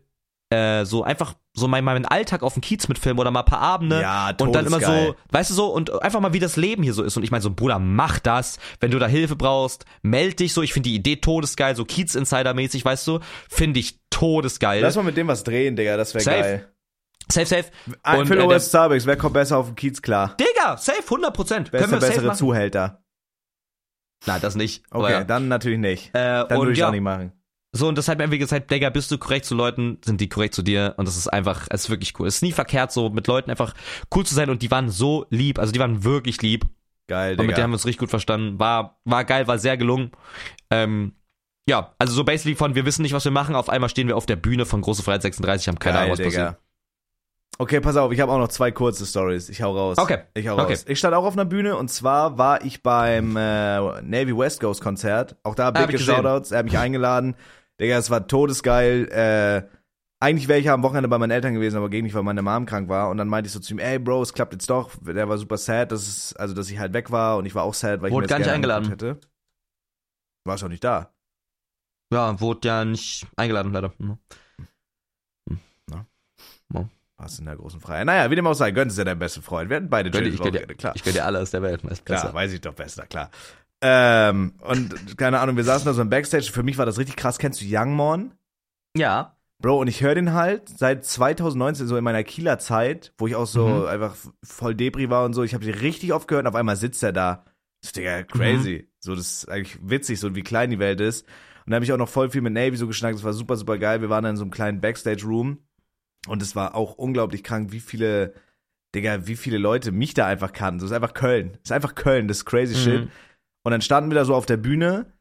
S2: äh, so einfach so mein, meinen Alltag auf dem Kiez mitfilmen oder mal ein paar Abende
S1: Ja,
S2: und dann immer so, weißt du so und einfach mal wie das Leben hier so ist und ich meine so Bruder, mach das, wenn du da Hilfe brauchst, meld dich so, ich finde die Idee todesgeil, so Kiez Insider mäßig, weißt du, finde ich todesgeil.
S1: Lass mal mit dem was drehen, Digga, das wäre geil.
S2: safe safe.
S1: Ein
S2: Und,
S1: Phil
S2: äh,
S1: Starbucks, wer kommt besser auf den Kiez klar?
S2: Digga, safe 100 Prozent.
S1: Wer ist der bessere Zuhälter?
S2: Nein, das nicht.
S1: Okay,
S2: Aber
S1: dann natürlich nicht.
S2: Äh,
S1: Dann würde ich
S2: ja,
S1: auch nicht machen.
S2: So, und deshalb irgendwie gesagt, Digga, bist du korrekt zu Leuten, sind die korrekt zu dir. Und das ist einfach, es ist wirklich cool. Es ist nie verkehrt, so mit Leuten einfach cool zu sein. Und die waren so lieb, also die waren wirklich lieb.
S1: Geil,
S2: Und mit
S1: Digga.
S2: denen haben wir uns richtig gut verstanden. War, war geil, war sehr gelungen. Ähm, ja, also so basically von, wir wissen nicht, was wir machen. Auf einmal stehen wir auf der Bühne von Große Freiheit 36, haben keine
S1: Geil,
S2: Ahnung, was
S1: Digga.
S2: passiert.
S1: Okay, pass auf, ich habe auch noch zwei kurze Stories. Ich hau raus.
S2: Okay.
S1: Ich hau
S2: Okay.
S1: raus. Ich stand auch auf einer Bühne und zwar war ich beim äh, Navy West Coast Konzert. Auch da
S2: Ah, hab
S1: big
S2: ich.
S1: Shoutouts. Er hat mich eingeladen. Digga, es war todesgeil. Äh, eigentlich wäre ich ja am Wochenende bei meinen Eltern gewesen, aber ging nicht, weil meine Mom krank war. Und dann meinte ich so zu ihm, ey Bro, es klappt jetzt doch. Der war super sad, dass es, also dass ich halt weg war und ich war auch sad, weil ich
S2: Wurde
S1: mir das
S2: gar nicht eingeladen.
S1: hätte. Warst doch nicht da.
S2: Ja, wurde ja nicht eingeladen, leider. Mhm.
S1: Warst in der großen Freiheit. Naja, wie dem auch sei, Gönnt ist ja dein bester Freund. Wir hatten beide
S2: Gönn ich gönn dir-
S1: Wochenende, klar.
S2: Ich gönn dir alles der Welt.
S1: Klar, weiß ich doch besser, klar. Ähm, und keine Ahnung, wir saßen da so im Backstage. Für mich war das richtig krass. Kennst du Youngmon?
S2: Ja.
S1: Bro, und ich höre den halt seit 2019, so in meiner Kieler Zeit, wo ich auch so
S2: Mhm.
S1: einfach voll Debris war und so. Ich habe den richtig oft gehört und auf einmal sitzt er da. Das ist Digga, crazy. So, das ist eigentlich witzig, so wie klein die Welt ist. Und da habe ich auch noch voll viel mit Navy so geschnackt. Das war super, super geil. Wir waren dann in so einem kleinen Backstage-Room. Und es war auch unglaublich krank, wie viele, Digga, wie viele Leute mich da einfach kannten. So, es ist einfach Köln. Es ist einfach Köln, das ist crazy
S2: Mhm.
S1: shit. Und dann standen wir da so auf der Bühne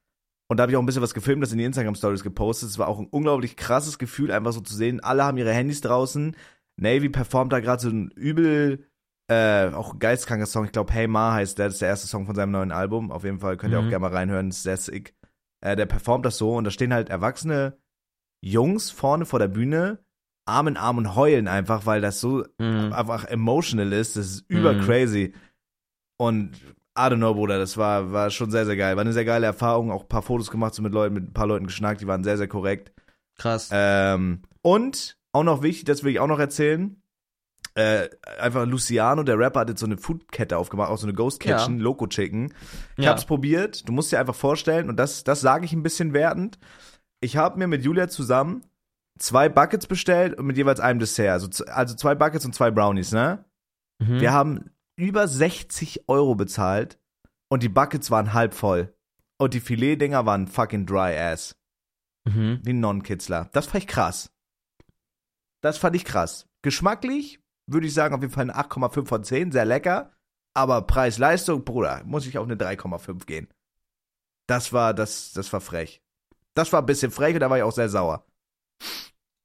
S1: und da habe ich auch ein bisschen was gefilmt, das in die Instagram-Stories gepostet. Es war auch ein unglaublich krasses Gefühl, einfach so zu sehen. Alle haben ihre Handys draußen. Navy performt da gerade so ein übel, äh, auch ein geistkranker Song. Ich glaube, Hey Ma heißt der. Das ist der erste Song von seinem neuen Album. Auf jeden Fall könnt ihr
S2: Mhm.
S1: auch gerne mal reinhören. Das ist sehr sick. Äh, der performt das so und da stehen halt erwachsene Jungs vorne vor der Bühne, Arm in Arm und heulen einfach, weil das so
S2: Mhm.
S1: einfach emotional ist. Das ist über
S2: Mhm.
S1: crazy. Und I don't know, Bruder, das war, war schon sehr, sehr geil. War eine sehr geile Erfahrung. Auch ein paar Fotos gemacht, so mit Leuten, mit ein paar Leuten geschnackt, die waren sehr, sehr korrekt.
S2: Krass.
S1: Ähm, und auch noch wichtig, das will ich auch noch erzählen. Äh, einfach Luciano, der Rapper, hat jetzt so eine Foodkette aufgemacht, auch so eine Ghost Kitchen, Loco Chicken. Ich
S2: Ja.
S1: hab's probiert. Du musst dir einfach vorstellen, und das, das sage ich ein bisschen wertend. Ich habe mir mit Julia zusammen zwei Buckets bestellt und mit jeweils einem Dessert. Also, also zwei Buckets und zwei Brownies, ne?
S2: Mhm.
S1: Wir haben über 60 Euro bezahlt und die Buckets waren halb voll. Und die Filetdinger waren fucking dry ass.
S2: Mhm.
S1: Wie ein Non-Kitzler. Das fand ich krass. Das fand ich krass. Geschmacklich würde ich sagen auf jeden Fall eine 8,5 von 10. Sehr lecker. Aber Preis-Leistung, Bruder, muss ich auf eine 3,5 gehen. Das war, das, das war frech. Das war ein bisschen frech und da war ich auch sehr sauer.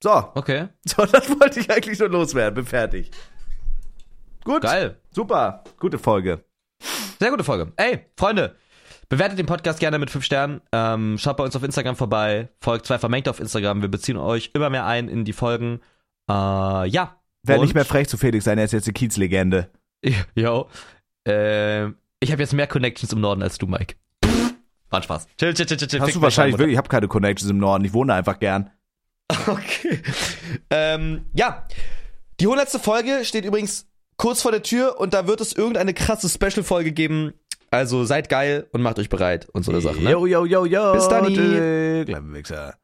S1: So,
S2: Okay.
S1: so, das wollte ich eigentlich nur loswerden. Bin fertig. Gut.
S2: Geil.
S1: Super. Gute Folge.
S2: Sehr gute Folge. Ey, Freunde, bewertet den Podcast gerne mit 5 Sternen. Ähm, schaut bei uns auf Instagram vorbei. Folgt zwei vermengt auf Instagram. Wir beziehen euch immer mehr ein in die Folgen. Äh, ja.
S1: Wer
S2: Und-
S1: nicht mehr frech zu Felix sein, er ist jetzt eine Kiezlegende.
S2: Jo. Ähm, ich habe jetzt mehr Connections im Norden als du, Mike. War Spaß. Chill, chill, chill, chill. chill.
S1: Hast du wahrscheinlich
S2: Mutter.
S1: wirklich, ich habe keine Connections im Norden, ich wohne einfach gern.
S2: Okay. Ähm, ja. Die 100. Folge steht übrigens kurz vor der Tür und da wird es irgendeine krasse Special-Folge geben. Also seid geil und macht euch bereit und so eine Sache. Ne?
S1: Yo, yo, yo, yo.
S2: Bis dann.
S1: Tschö, Kleine Wichser.